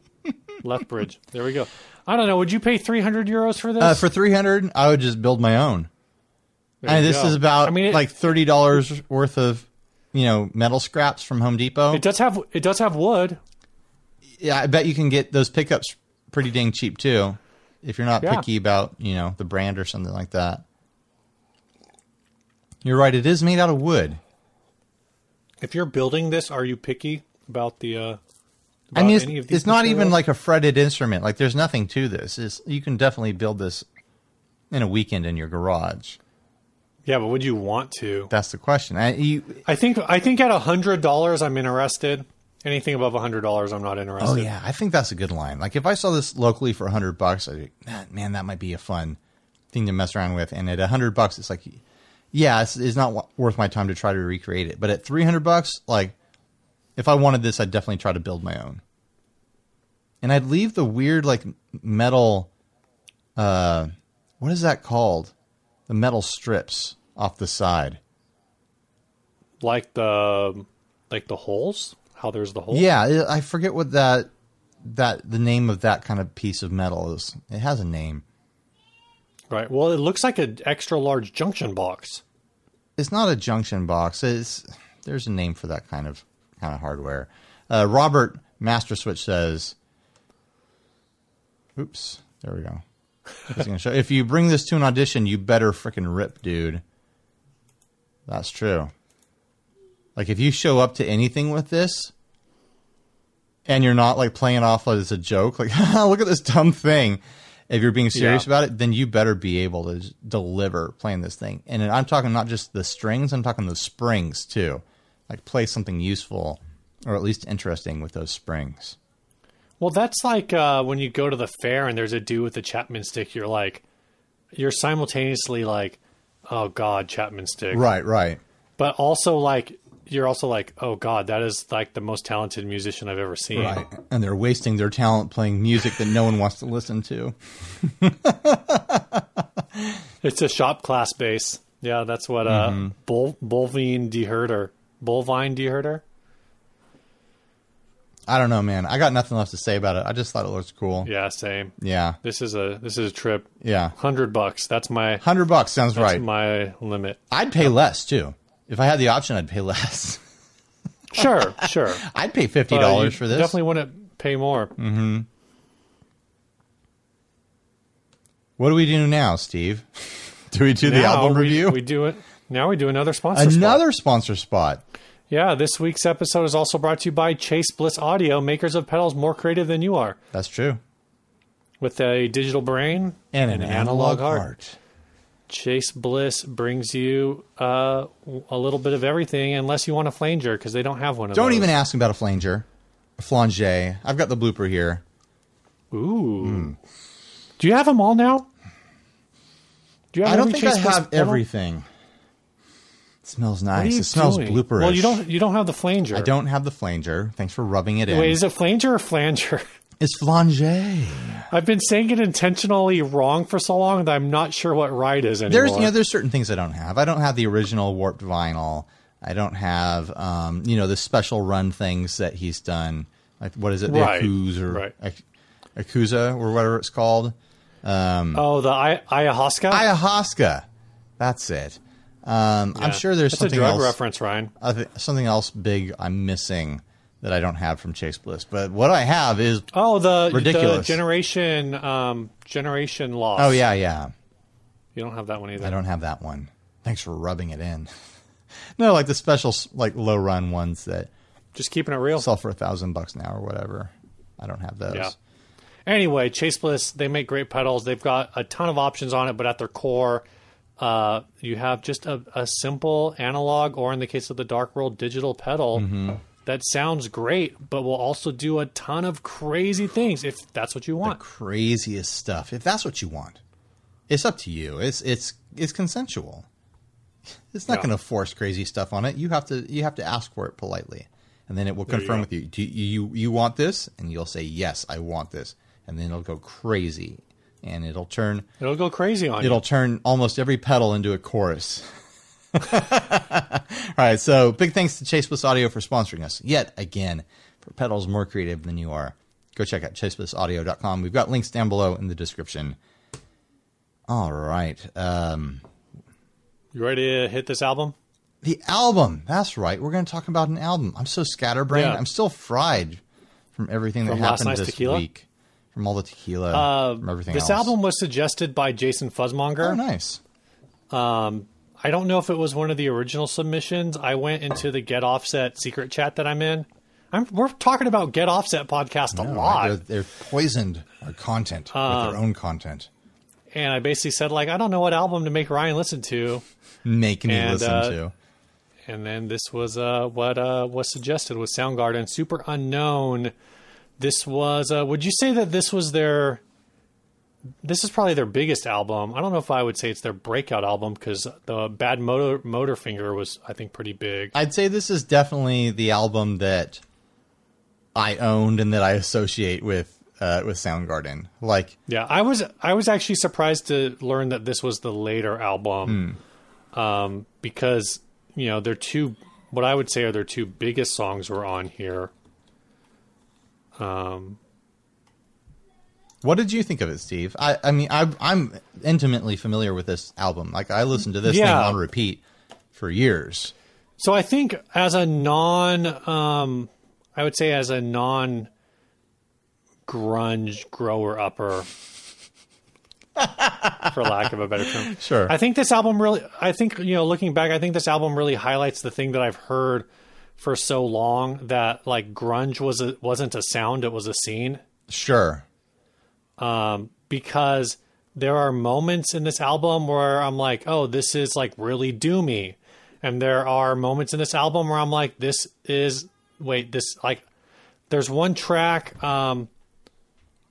lethbridge there we go i don't know would you pay 300 euros for this Uh, for 300, I would just build my own. And this go. is about I mean, it- like $30 worth of, you know, metal scraps from Home Depot. it does have it does have wood yeah, I bet you can get those pickups pretty dang cheap too, if you're not Yeah. picky about you know the brand or something like that. You're right; it is made out of wood. If you're building this, are you picky about the? Uh, I mean, it's, any of these it's not even like a fretted instrument. Like, there's nothing to this. It's, you can definitely build this in a weekend in your garage. Yeah, but would you want to? That's the question. I, you, I think I think at a hundred dollars, I'm interested. Anything above a hundred dollars, I'm not interested. oh yeah, I think that's a good line. Like, if I saw this locally for a hundred bucks, I'd be, "Man, man, that might be a fun thing to mess around with. And at a hundred bucks, it's like, yeah, it's, it's not worth my time to try to recreate it. But at three hundred bucks, like, if I wanted this, I'd definitely try to build my own. And I'd leave the weird like metal, uh, what is that called? The metal strips off the side. Like the like the holes. How there's the holes. Yeah, I I forget what that that the name of that kind of piece of metal is. It has a name. Right. Well, it looks like an extra large junction box. It's not a junction box. It's there's a name for that kind of kind of hardware. Uh, Robert Master Switch says, "Oops, there we go." If you bring this to an audition, you better freaking rip, dude. That's true. Like if you show up to anything with this, and you're not like playing off as a joke, like look at this dumb thing. If you're being serious Yeah. about it, then you better be able to deliver playing this thing. And I'm talking not just the strings, I'm talking the springs too. Like play something useful or at least interesting with those springs. Well, that's like uh, when you go to the fair and there's a dude with a Chapman stick. You're like, you're simultaneously like, oh god, Chapman stick. Right, right. But also like, you're also like, oh god, that is like the most talented musician I've ever seen. Right. And they're wasting their talent playing music that no one wants to listen to. It's a shop class bass. Yeah, that's what uh Mm-hmm. Bull Bulvine deherder. Bulvine deherder. I don't know, man. I got nothing left to say about it. I just thought it looks cool. Yeah, same. Yeah, This is a this is a trip. yeah. Hundred bucks. That's my Hundred bucks sounds that's right. my limit. I'd pay less too. If I had the option, I'd pay less. Sure, sure. I'd pay fifty dollars for this. Definitely wouldn't pay more. Mm-hmm. What do we do now, Steve? Do we do the album we, review? We do it. Now we do another sponsor. spot. Another sponsor spot. Yeah, this week's episode is also brought to you by Chase Bliss Audio, makers of pedals more creative than you are. That's true. With a digital brain And an, analog, heart. heart. Chase Bliss brings you uh, a little bit of everything, unless you want a flanger, because they don't have one of Don't those. even ask me about a flanger, a flanger. I've got the blooper here. Ooh. Hmm. Do you have them all now? Do you have I don't think I Chase Bliss have pedal? everything. It smells nice. It smells doing? blooperish. Well, you don't. You don't have the flanger. I don't have the flanger. Thanks for rubbing it in. Wait, is it flanger or flanger? it's flange. I've been saying it intentionally wrong for so long that I'm not sure what right is anymore. There's you know there's certain things I don't have. I don't have the original warped vinyl. I don't have um, you know the special run things that he's done. Like what is it, the Right, or right. Or whatever it's called. oh, the I- ayahuasca. Ayahuasca. That's it. Um, I'm sure there's That's something a drug else. reference, Ryan. Thi- something else big I'm missing that I don't have from Chase Bliss. But what I have is Oh, the Ridiculous. the generation um, generation loss. oh yeah yeah you don't have that one either. I don't have that one. Thanks for rubbing it in. no, like the special like low run ones that Just keeping it real. sell for a thousand bucks now or whatever. I don't have those. Yeah. Anyway, Chase Bliss, they make great pedals. They've got a ton of options on it, but at their core, uh, you have just a, a simple analog, or in the case of the Dark World, digital pedal Mm-hmm. That sounds great, but will also do a ton of crazy things if that's what you want. Craziest stuff. If that's what you want, it's up to you. It's it's it's consensual. It's not Yeah. going to force crazy stuff on it. You have to you have to ask for it politely, and then it will you confirm go. with you. Do you you want this? And you'll say yes, I want this, and then it'll go crazy, and it'll turn It'll go crazy on it'll you. turn almost every pedal into a chorus. All right, so big thanks to Chase Bliss Audio for sponsoring us yet again for pedals more creative than you are. Go check out chaseblissaudio.com. We've got links down below in the description. All right. Um, You ready to hit this album? the album. That's right. We're going to talk about an album. I'm so scatterbrained. Yeah. I'm still fried from everything that From last happened this tequila? week. From all the tequila, Uh, from everything this else. album was suggested by Jason Fuzzmonger. Oh, nice. I don't know if it was one of the original submissions. I went into the Get Offset secret chat that I'm in. I'm, we're talking about Get Offset podcast a All lot. They're, they're poisoned our content with Um, their own content. and I basically said like I don't know what album to make Ryan listen to, Make me and, listen uh, to. and then this was uh, what uh, was suggested was Soundgarden, Superunknown. This was uh, would you say that this was their this is probably their biggest album. I don't know if I would say it's their breakout album because the Bad Motor Motor Finger was I think pretty big. I'd say this is definitely the album that I owned and that I associate with uh, with Soundgarden. Like, Yeah, I was I was actually surprised to learn that this was the later album, um, because you know their two what I would say are their two biggest songs were on here. Um, what did you think of it, Steve? I, I mean, I, I'm intimately familiar with this album. Like, I listened to this thing on repeat for years. so I think as a non, um, I would say as a non grunge grower upper. for lack of a better term. Sure. I think this album really I think you know looking back I think this album really highlights the thing that I've heard for so long that like grunge was a, wasn't a sound it was a scene Sure. Because there are moments in this album where I'm like oh this is like really doomy and there are moments in this album where I'm like this is wait this like there's one track um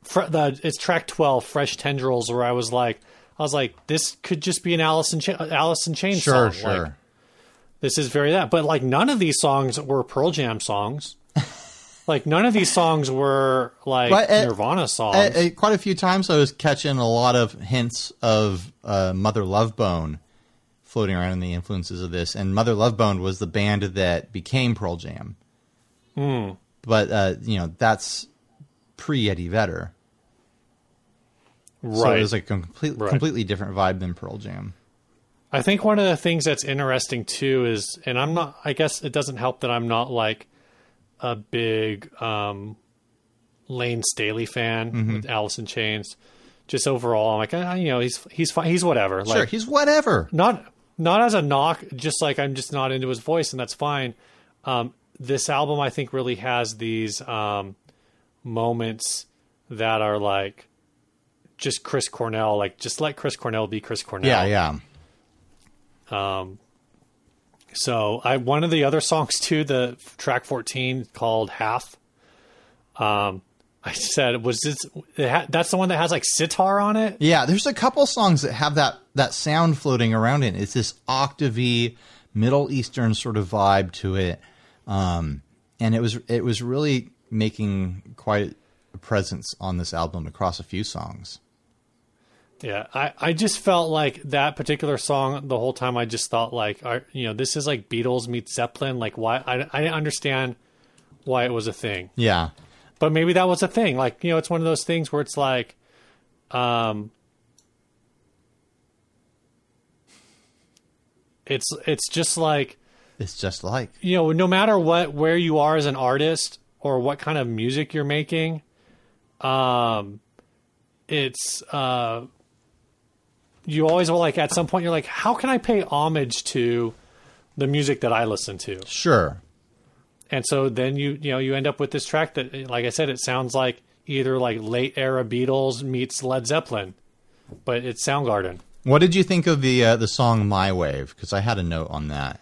fr- the it's track 12 fresh tendrils where I was like I was like this could just be an Alice in, Cha- Alice in Chains Sure, song. Like, sure. this is very that. But like none of these songs were Pearl Jam songs. Like none of these songs were like Nirvana songs. Quite a few times I was catching a lot of hints of uh, Mother Love Bone floating around in the influences of this. And Mother Love Bone was the band that became Pearl Jam. but uh, you know that's pre Eddie Vedder. right. So it was like a complete, Right. completely different vibe than Pearl Jam. I think one of the things that's interesting too is, and I'm not, I guess it doesn't help that I'm not like a big um, Layne Staley fan Mm-hmm. with Alice in Chains. Just overall, I'm like, uh, you know, he's he's fine, he's whatever. Sure, Like, he's whatever. not not as a knock, just like I'm just not into his voice, and that's fine. Um, this album, I think, really has these um, moments that are like just Chris Cornell, like just let Chris Cornell be Chris Cornell. Yeah, yeah. So I one of the other songs too, the track 14 called Half. Um, I said was this ha, that's the one that has like sitar on it. Yeah, there's a couple songs that have that that sound floating around in. it. It's this octavey Middle Eastern sort of vibe to it, um, and it was it was really making quite a presence on this album across a few songs. Yeah, I, I just felt like that particular song the whole time. I just thought like, I, you know, this is like Beatles meets Zeppelin. Like, why? I I didn't understand why it was a thing, Yeah, but maybe that was a thing. Like, you know, it's one of those things where it's like, um, it's it's just like it's just like you know, no matter what where you are as an artist or what kind of music you're making, um, it's uh, you always will like at some point you're like, how can I pay homage to the music that I listen to? sure. And so then you you know you end up with this track that, like I said, it sounds like either like late era Beatles meets Led Zeppelin, but it's Soundgarden. What did you think of the uh, the song "My Wave"? Because I had a note on that.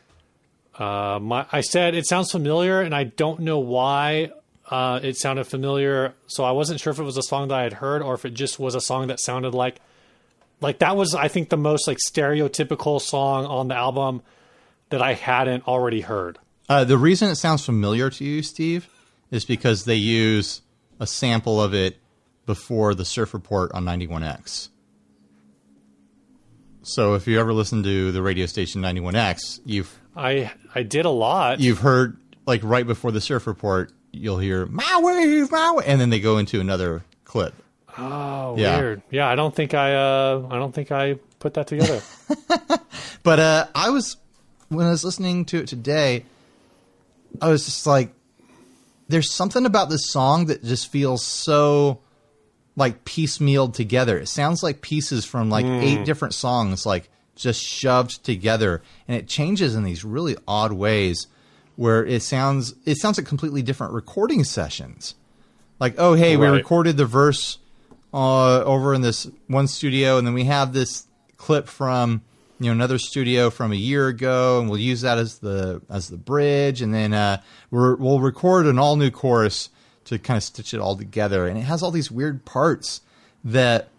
Uh, my, I said it sounds familiar, and I don't know why uh, it sounded familiar. So I wasn't sure if it was a song that I had heard or if it just was a song that sounded like like that was I think the most like stereotypical song on the album that I hadn't already heard. Uh, the reason it sounds familiar to you, Steve, is because they use a sample of it before the Surf Report on 91X. So if you ever listen to the radio station 91X, you've I I did a lot. you've heard like right before the Surf Report, you'll hear "My Wave, My Wave," and then they go into another clip. Oh, Yeah. weird. Yeah, I don't think I uh I don't think I put that together. But uh, I was when I was listening to it today, I was just like, "There's something about this song that just feels so like piecemealed together. It sounds like pieces from like eight different songs, like just shoved together, and it changes in these really odd ways, where it sounds it sounds like completely different recording sessions. Like, oh hey, we recorded the verse uh, over in this one studio, and then we have this clip from you know another studio from a year ago, and we'll use that as the as the bridge, and then uh, we're, we'll record an all new chorus to kind of stitch it all together, and it has all these weird parts that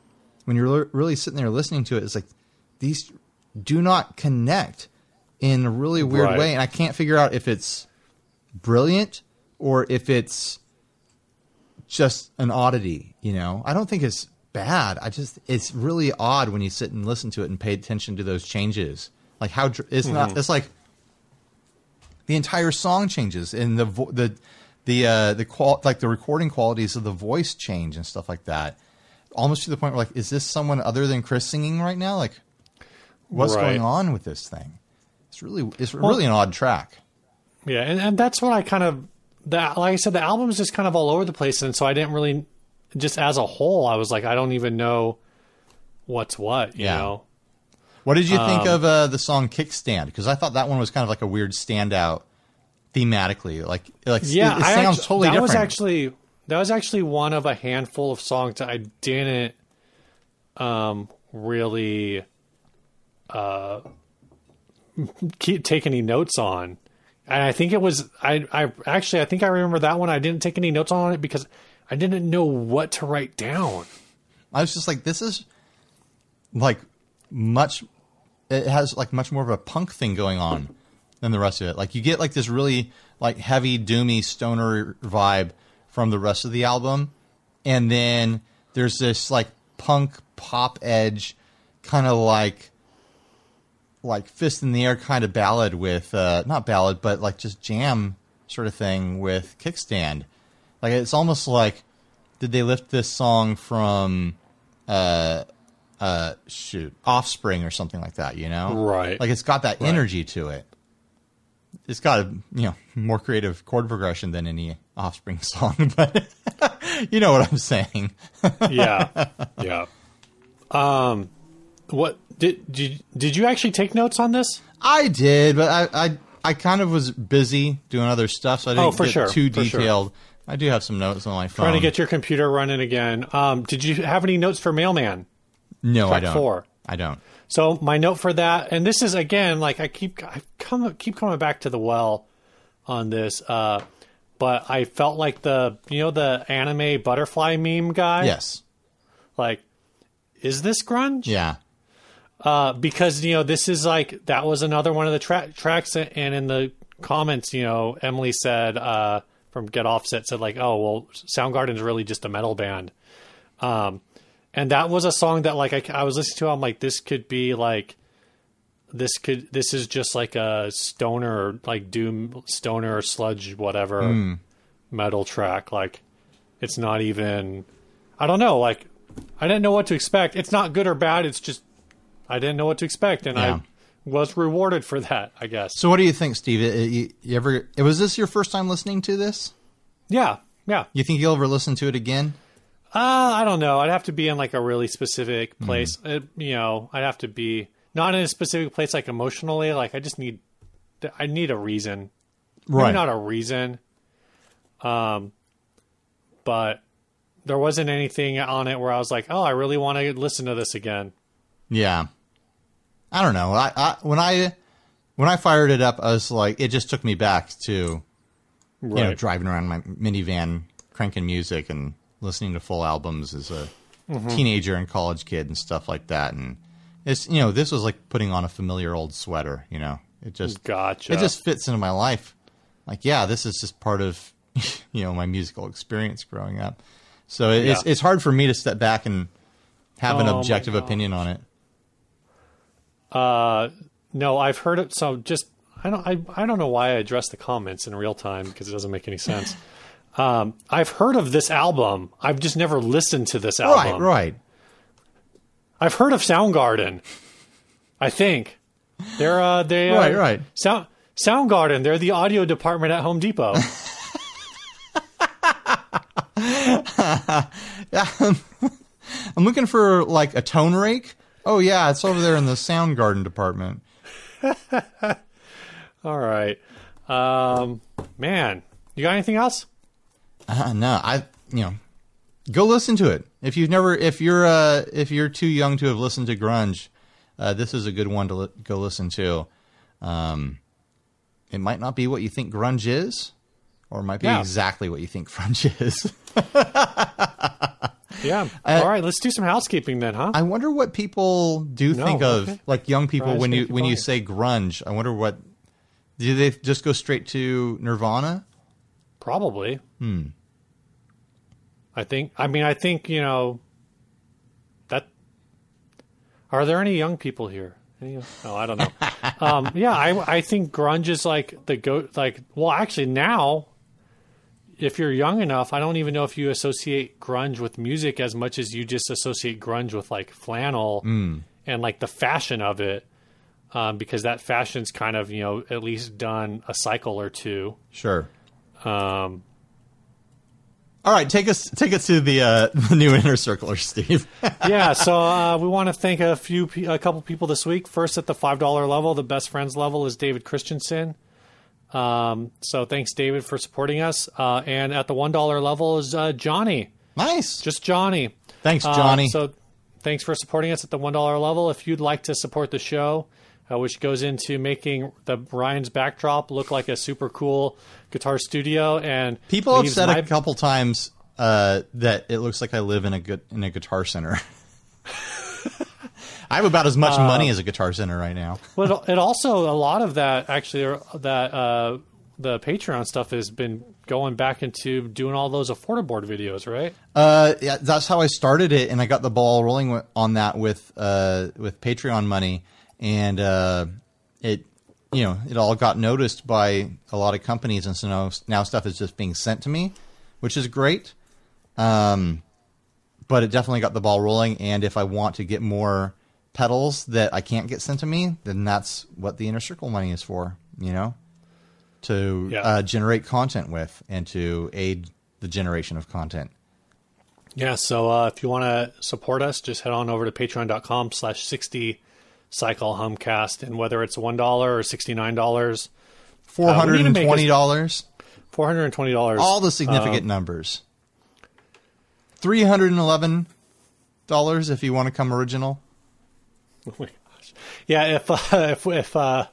when you're really sitting there listening to it, it's like these do not connect in a really weird Right. way, and I can't figure out if it's brilliant or if it's just an oddity, you know. I don't think it's bad. I just it's really odd when you sit and listen to it and pay attention to those changes. Like how dr- it's not it's like the entire song changes and the vo- the the uh the qual like the recording qualities of the voice change and stuff like that. Almost to the point where like is this someone other than Chris singing right now? Like what's Right. going on with this thing? It's really it's really an odd track. Yeah, and, and that's what I kind of that like I said, the album is just kind of all over the place, and so I didn't really just as a whole, I was like, I don't even know what's what, you Yeah. know. What did you think Um, of uh, the song "Kickstand"? Because I thought that one was kind of like a weird standout thematically. Like, like Yeah, it, it sounds actu- totally that different. was actually that was actually one of a handful of songs that I didn't um really uh keep take any notes on. And I think it was I I actually I think I remember that one I didn't take any notes on it because I didn't know what to write down. I was just like, this is like much. It has like much more of a punk thing going on than the rest of it. Like you get like this really like heavy doomy stoner vibe from the rest of the album, and then there's this like punk pop edge, kind of like like fist in the air kind of ballad with uh, not ballad but like just jam sort of thing with Kickstand. Like it's almost like did they lift this song from uh uh shoot Offspring or something like that? You know, Right. Like it's got that energy to it. It's got a you know more creative chord progression than any Offspring song, but you know what I'm saying. yeah, yeah. Um, what did did did you actually take notes on this? I did, but I, I I kind of was busy doing other stuff, so I didn't Oh, get sure, too for sure. I do have some notes on my phone. Trying to get your computer running again. Um, did you have any notes for Mailman? no, I don't. four. I don't. So my note for that, and this is again like I keep I come keep coming back to the well on this, uh, but I felt like the you know the anime butterfly meme guy. Yes. Like, is this grunge? Yeah. Uh, because you know this is like that was another one of the tra- tracks, and in the comments, you know, Emily said uh, from Get Offset said like, oh well, Soundgarden's really just a metal band. Um, and that was a song that like I, I was listening to. I'm like, this could be like, this could this is just like a stoner like doom stoner or sludge whatever metal track. Like, it's not even. I don't know. Like, I didn't know what to expect. It's not good or bad. It's just I didn't know what to expect, and Yeah. I was rewarded for that. I guess. So, what do you think, Steve? Uh, You, you ever was this your first time listening to this? Yeah, yeah. You think you'll ever listen to it again? Uh, I don't know. I'd have to be in like a really specific Hmm. place. It, you know, I'd have to be not in a specific place, like emotionally. Like I just need, I need a reason. Maybe not a reason. Um, but there wasn't anything on it where I was like, oh, I really want to listen to this again. Yeah. I don't know. I, I when I when I fired it up, I was like, it just took me back to you know driving around my minivan, cranking music and listening to full albums as a mm-hmm. teenager and college kid and stuff like that. And it's you know this was like putting on a familiar old sweater. You know, it just Gotcha. it just fits into my life. Like, yeah, this is just part of you know my musical experience growing up. So it's Yeah. it's hard for me to step back and have an Oh my objective opinion on it. Uh, no, I've heard it. So just I don't I, I don't know why I address the comments in real time because it doesn't make any sense. um, I've heard of this album. I've just never listened to this Right, album. right. I've heard of Soundgarden. I think they're uh, they uh, Right, right. Sound Soundgarden. They're the audio department at Home Depot. I'm looking for like a tone rake. Oh yeah, it's over there in the sound garden department. All right, um, man. You got anything else? Uh, no, I you know, go listen to it. If you've never, if you're uh, if you're too young to have listened to grunge, uh, this is a good one to li- go listen to. Um, it might not be what you think grunge is, or it might be Yeah. exactly what you think grunge is. Yeah. All right, let's do some housekeeping then, huh? I wonder what people do No, think of okay. like young people when you when you say grunge. I wonder what do they just go straight to Nirvana? Probably. Hmm. I think. I mean, I think you know. That. Are there any young people here? Any, oh, I don't know. um, yeah, I I think grunge is like the go. Like, well, actually, now, if you're young enough, I don't even know if you associate grunge with music as much as you just associate grunge with like flannel and like the fashion of it. Um, because that fashion's kind of you know at least done a cycle or two. Sure. Um, All right, take us take us to the uh, the new inner circler, Steve. yeah, so uh, we want to thank a few, a couple people this week. First, at the five dollar level, the best friends level is David Christensen. Um, so thanks, David, for supporting us. Uh, and at the one dollar level is uh, Johnny, nice. just Johnny. Thanks, Uh, Johnny. so thanks for supporting us at the one dollar level. If you'd like to support the show, uh, which goes into making the Ryan's backdrop look like a super cool guitar studio, and People have said my- a couple times uh, that it looks like I live in a good in a guitar center. I have about as much Uh, money as a guitar center right now. Well, it also a lot of that actually that uh, the Patreon stuff has been going back into doing all those affordable videos, right? Uh, yeah, that's how I started it, and I got the ball rolling on that with uh, with Patreon money, and uh, it you know, it all got noticed by a lot of companies, and so now, now stuff is just being sent to me, which is great. Um, but it definitely got the ball rolling. And if I want to get more pedals that I can't get sent to me, then that's what the inner circle money is for. You know, to Yeah. uh, generate content with and to aid the generation of content. Yeah, so uh, if you want to support us, just head on over to patreon.com slash 60 cycle humcast. And whether it's $1 or $69, Four hundred need to and make twenty dollars. $420. All the significant numbers. Three hundred and eleven dollars if you want to come original. Oh my gosh. Yeah, if uh, if if uh,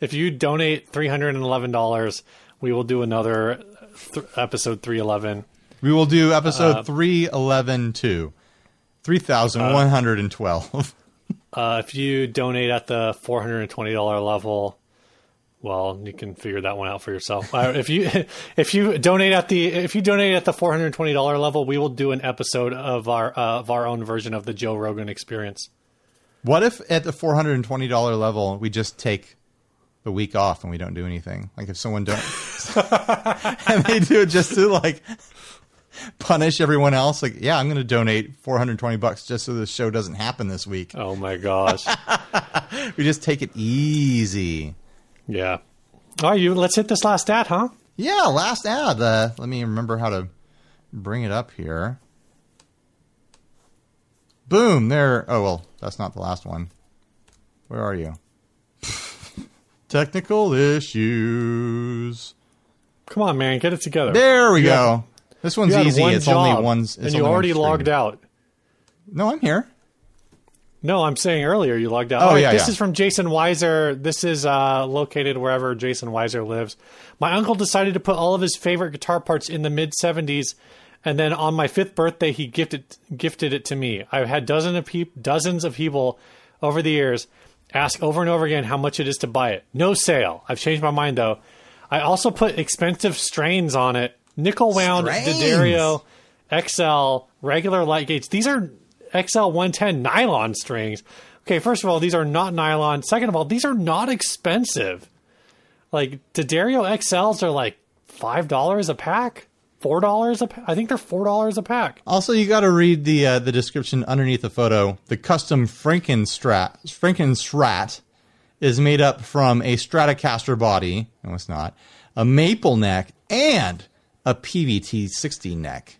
if you donate three hundred and eleven dollars, we will do another th- episode three eleven. We will do episode three eleven two. Three thousand one hundred and twelve. Uh, if you donate at the four hundred and twenty dollar level, well, you can figure that one out for yourself. Uh, if you if you donate at the if you donate at the four hundred twenty dollar level, we will do an episode of our uh, of our own version of the Joe Rogan Experience. What if at the four hundred and twenty dollar level we just take the week off and we don't do anything? Like if someone don't and they do it just to like punish everyone else. Like, yeah, I'm going to donate four hundred twenty bucks just so the show doesn't happen this week. Oh my gosh! We just take it easy. yeah. All right, you let's hit this last ad, huh? Yeah, last ad. Uh, let me remember how to bring it up here. Boom, there. Oh, well, that's not the last one. Where are you? Technical issues. Come on, man, get it together. There we You go. have- this one's easy. one it's only one. It's and you already logged out. No, I'm here. No, I'm saying earlier you logged out. Oh, yeah, this yeah. is from Jason Weiser. This is uh, located wherever Jason Weiser lives. My uncle decided to put all of his favorite guitar parts in the mid '70s, and then on my fifth birthday, he gifted gifted it to me. I've had dozens of peop- dozens of people over the years ask over and over again how much it is to buy it. No sale. I've changed my mind though. I also put expensive strains on it. Nickel wound Strains? D'Addario XL regular light gauge. These are XL 110 nylon strings. Okay, first of all, these are not nylon. Second of all, these are not expensive. Like D'Addario XLs are like five dollars a pack, four dollars a pack. I think they're four dollars a pack. Also, you got to read the uh, the description underneath the photo. The custom Frankenstrat Frankenstrat is made up from a Stratocaster body. No, it's not. A maple neck and a Peavey T-60 neck.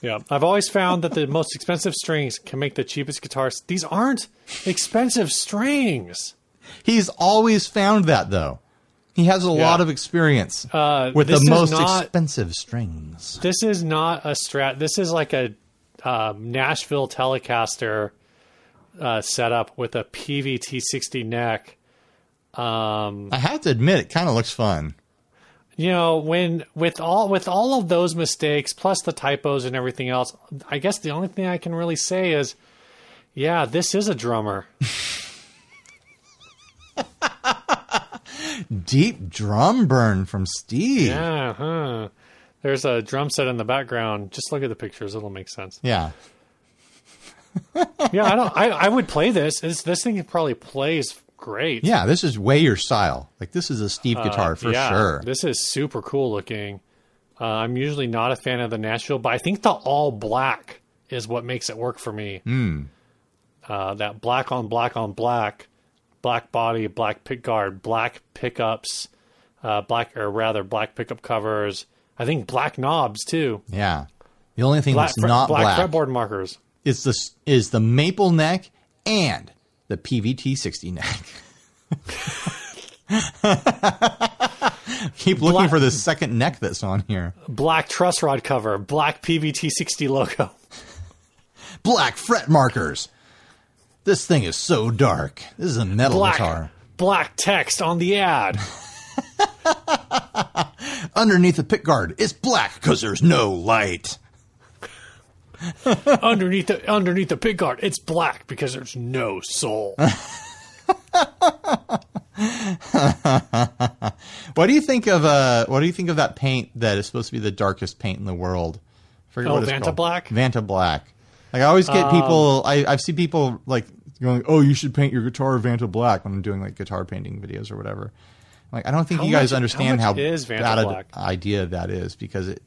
Yeah, I've always found that the most expensive strings can make the cheapest guitars. These aren't expensive strings. He's always found that though. He has a lot of experience Uh, with the most not- expensive strings. This is not a strat. This is like a um, Nashville Telecaster uh, setup with a Peavey T-60 neck. Um, I have to admit, it kind of looks fun. you know, when with all with all of those mistakes plus the typos and everything else, I guess the only thing I can really say is, yeah, this is a drummer. Deep drum burn from Steve. Yeah, huh. There's a drum set in the background. Just look at the pictures; it'll make sense. Yeah. Yeah, I don't. I, I would play this. This this thing probably plays great. Yeah, this is way your style. Like this is a Steve guitar for Uh, yeah, sure. This is super cool looking. Uh, I'm usually not a fan of the Nashville, but I think the all black is what makes it work for me. Hmm. Uh, that black on black on black, black body, black pick guard, black pickups, uh, black or rather black pickup covers. I think black knobs too. Yeah. The only thing Black, that's not black, black, fretboard markers. is the is the maple neck and the Peavey T-60 neck. Keep looking Black- for the second neck that's on here. Black truss rod cover, black Peavey T-60 logo. Black fret markers. This thing is so dark. This is a metal Black guitar. black text on the ad. Underneath the pickguard, it's black because there's no light. underneath the underneath the pick guard, it's black because there's no soul. What do you think of uh? What do you think of that paint that is supposed to be the darkest paint in the world? I forget Oh, what it's Vanta called. Black? Vanta Black. Like I always get people. I I've seen people like going, "Oh, you should paint your guitar Vanta black." When I'm doing like guitar painting videos or whatever, like I don't think you guys much- understand how how, is bad an black? idea that is because it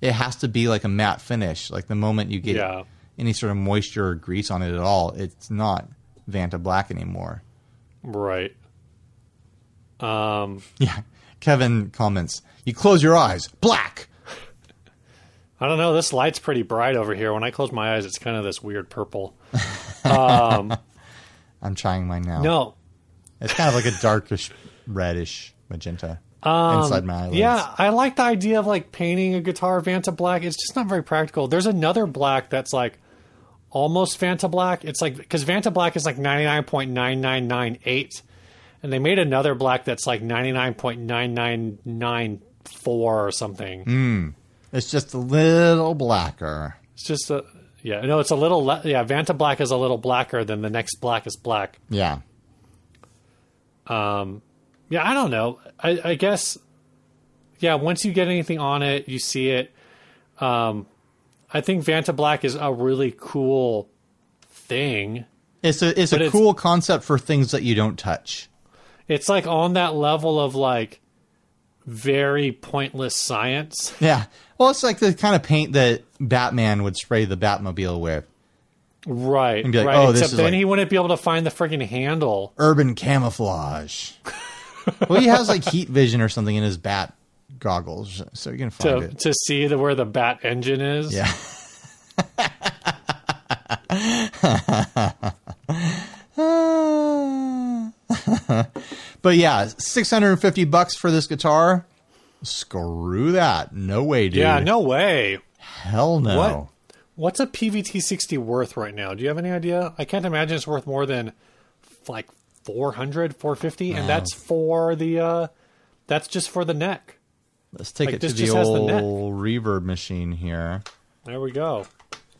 it has to be like a matte finish. Like the moment you get Yeah. any sort of moisture or grease on it at all, it's not Vanta black anymore. Right. Um, Yeah. Kevin comments, "You close your eyes, black." I don't know. This light's pretty bright over here. When I close my eyes, it's kind of this weird purple. Um, I'm trying mine now. no. It's kind of like a darkish reddish magenta inside my eyelids. Um, Yeah, I like the idea of like painting a guitar Vanta black. It's just not very practical. There's another black that's like almost Vanta black. It's like because Vanta black is like 99.9998, and they made another black that's like 99.9994 or something. It's just a little blacker. It's just a yeah, no, it's a little le- yeah. Vanta black is a little blacker than the next blackest black. Yeah. Um, yeah, I don't know. I, I guess, yeah. Once you get anything on it, you see it. Um, I think Vanta Black is a really cool thing. It's a it's a it's- cool concept for things that you don't touch. It's like on that level of like very pointless science. Yeah. Well, it's like the kind of paint that Batman would spray the Batmobile with. Right. And be like, right. "Oh, this Except is then like- he wouldn't be able to find the friggin' handle. Urban camouflage. well, he has like heat vision or something in his bat goggles, so you can find To, it. to see the, where the bat engine is. Yeah. but yeah, 650 bucks for this guitar. Screw that. No way, dude. Yeah, no way. Hell no. What? What's a Peavey T-60 worth right now? Do you have any idea? I can't imagine it's worth more than like 400, 450 and that's for the uh that's just for the neck. Let's take Like, it to the the old neck. reverb machine here. There we go.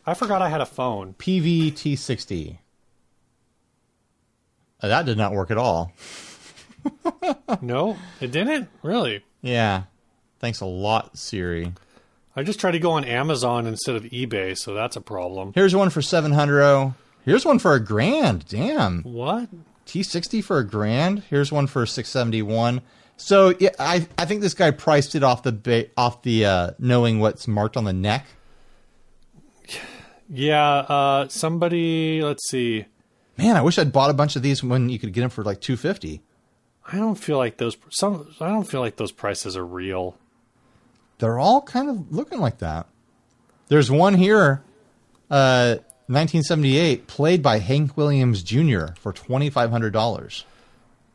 I forgot I had a phone. Peavey T-60. Uh, that did not work at all. No, it didn't? Really? Yeah. Thanks a lot, Siri. I just tried to go on Amazon instead of eBay, so that's a problem. Here's one for 700. Here's one for a grand. Damn. What? T60 for a grand. Here's one for 671. So yeah, I I think this guy priced it off the ba- off the uh, knowing what's marked on the neck. Yeah, uh somebody, let's see. Man, I wish I'd bought a bunch of these when you could get them for like 250. I don't feel like those some I don't feel like those prices are real. They're all kind of looking like that. There's one here, uh, 1978, played by Hank Williams Jr. for twenty five hundred dollars.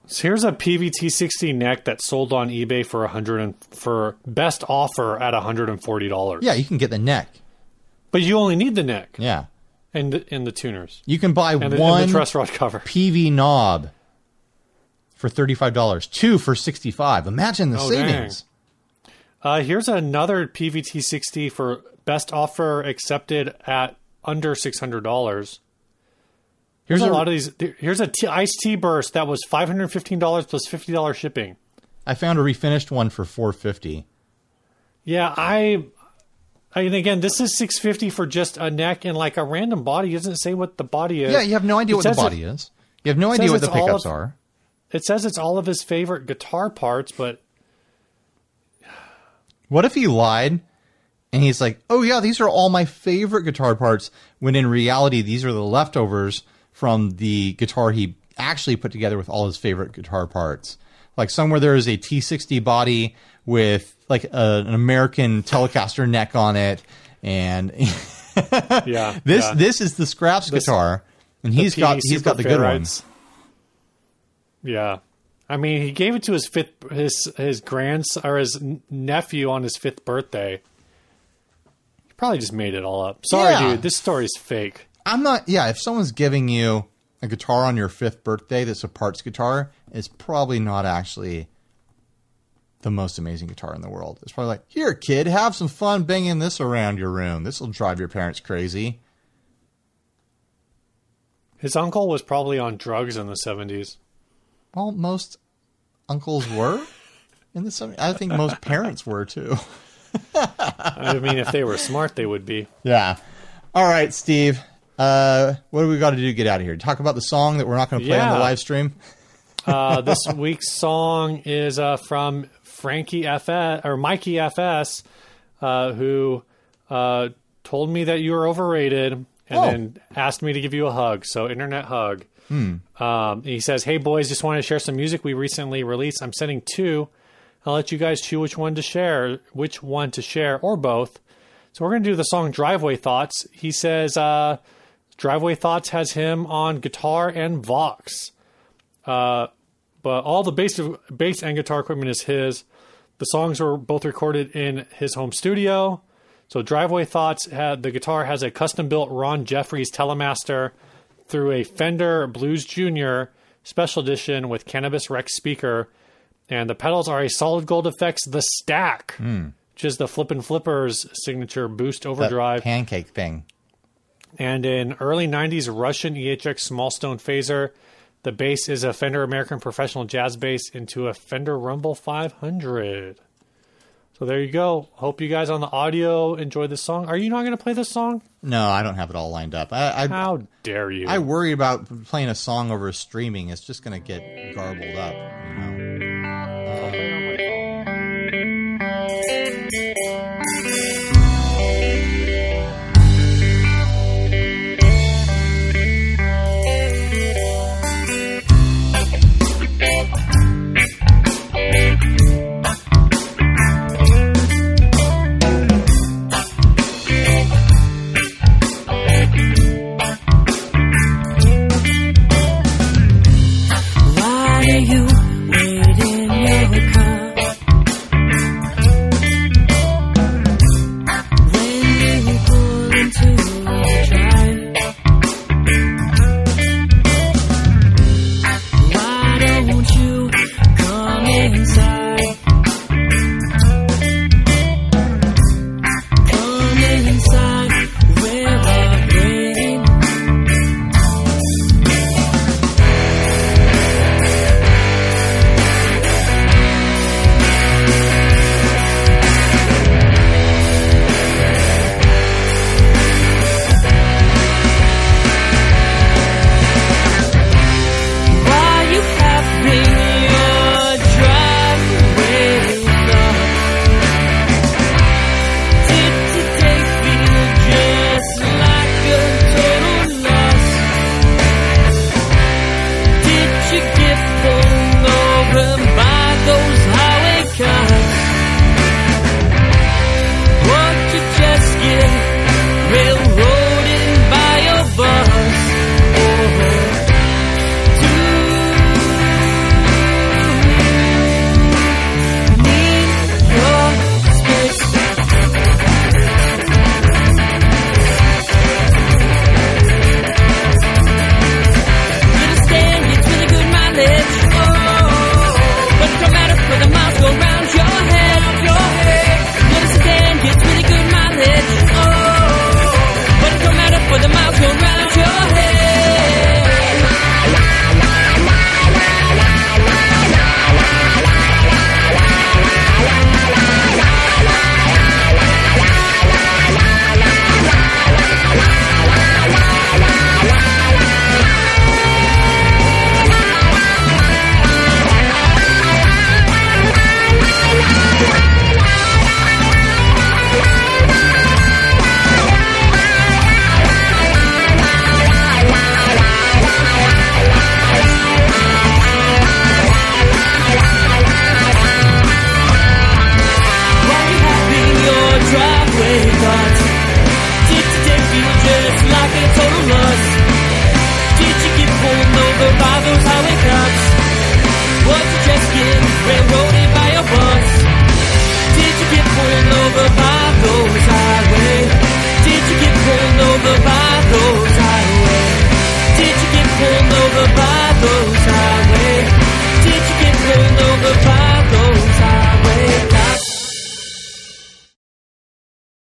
So here's a Peavey T-60 neck that sold on eBay for a hundred and for best offer at hundred and forty dollars. Yeah, you can get the neck. but you only need the neck Yeah, and the, and the tuners you can buy and the, one the truss rod cover. Peavey knob for thirty five dollars, two for sixty five. Imagine the Oh, savings. Uh, here's another Peavey T-60 for best offer accepted at under six hundred dollars. Here's a a lot of these. Here's a t- iced tea burst that was five hundred fifteen dollars plus fifty dollars shipping. I found a refinished one for four fifty. Yeah, I. I mean, again, this is six fifty for just a neck and like a random body. It doesn't say what the body is. Yeah, you have no idea It what the body is. You have no idea what the pickups of- are. It says it's all of his favorite guitar parts, but What if he lied and he's like, "Oh yeah, these are all my favorite guitar parts," when in reality these are the leftovers from the guitar he actually put together with all his favorite guitar parts. Like somewhere there is a T60 body with like a, an American Telecaster neck on it, and yeah, this yeah. this is the scraps guitar, and he's got he's got the good ones. Yeah, I mean, he gave it to his fifth, his his grandson or his nephew on his fifth birthday. He probably just made it all up. Sorry, Yeah. dude, this story's fake. I'm not. Yeah, if someone's giving you a guitar on your fifth birthday that's a parts guitar, it's probably not actually the most amazing guitar in the world. It's probably like, here, kid, have some fun banging this around your room. This will drive your parents crazy. His uncle was probably on drugs in the seventies. Well, most uncles were in the I think most parents were too. I mean, if they were smart, they would be. Yeah. All right, Steve. Uh, what do we got to do to get out of here? Talk about the song that we're not going to play on the live stream. Uh, this week's song is uh, from Frankie FS or Mikey FS, uh, who uh, told me that you were overrated and Oh. then asked me to give you a hug. So, internet hug. Um, he says, "Hey boys, just want to share some music we recently released. I'm sending two. I'll let you guys choose which one to share, which one to share, or both. So we're gonna do the song Driveway Thoughts. He says, uh, Driveway Thoughts has him on guitar and Vox, uh, but all the bass, bass and guitar equipment is his. The songs were both recorded in his home studio. So Driveway Thoughts had the guitar has a custom built Ron Jeffries Telemaster through a Fender Blues Junior special edition with Cannabis Rex speaker, and the pedals are a Solid Gold Effects The Stack, hmm. which is the Flippin' Flippers signature boost overdrive, pancake thing. and an early '90s Russian EHX small stone phaser. The bass is a Fender American Professional Jazz bass into a Fender Rumble 500. So there you go. Hope you guys on the audio enjoy this song. Are you not going to play this song? No, I don't have it all lined up. I I, How dare you? I worry about playing a song over streaming. It's just going to get garbled up. You know.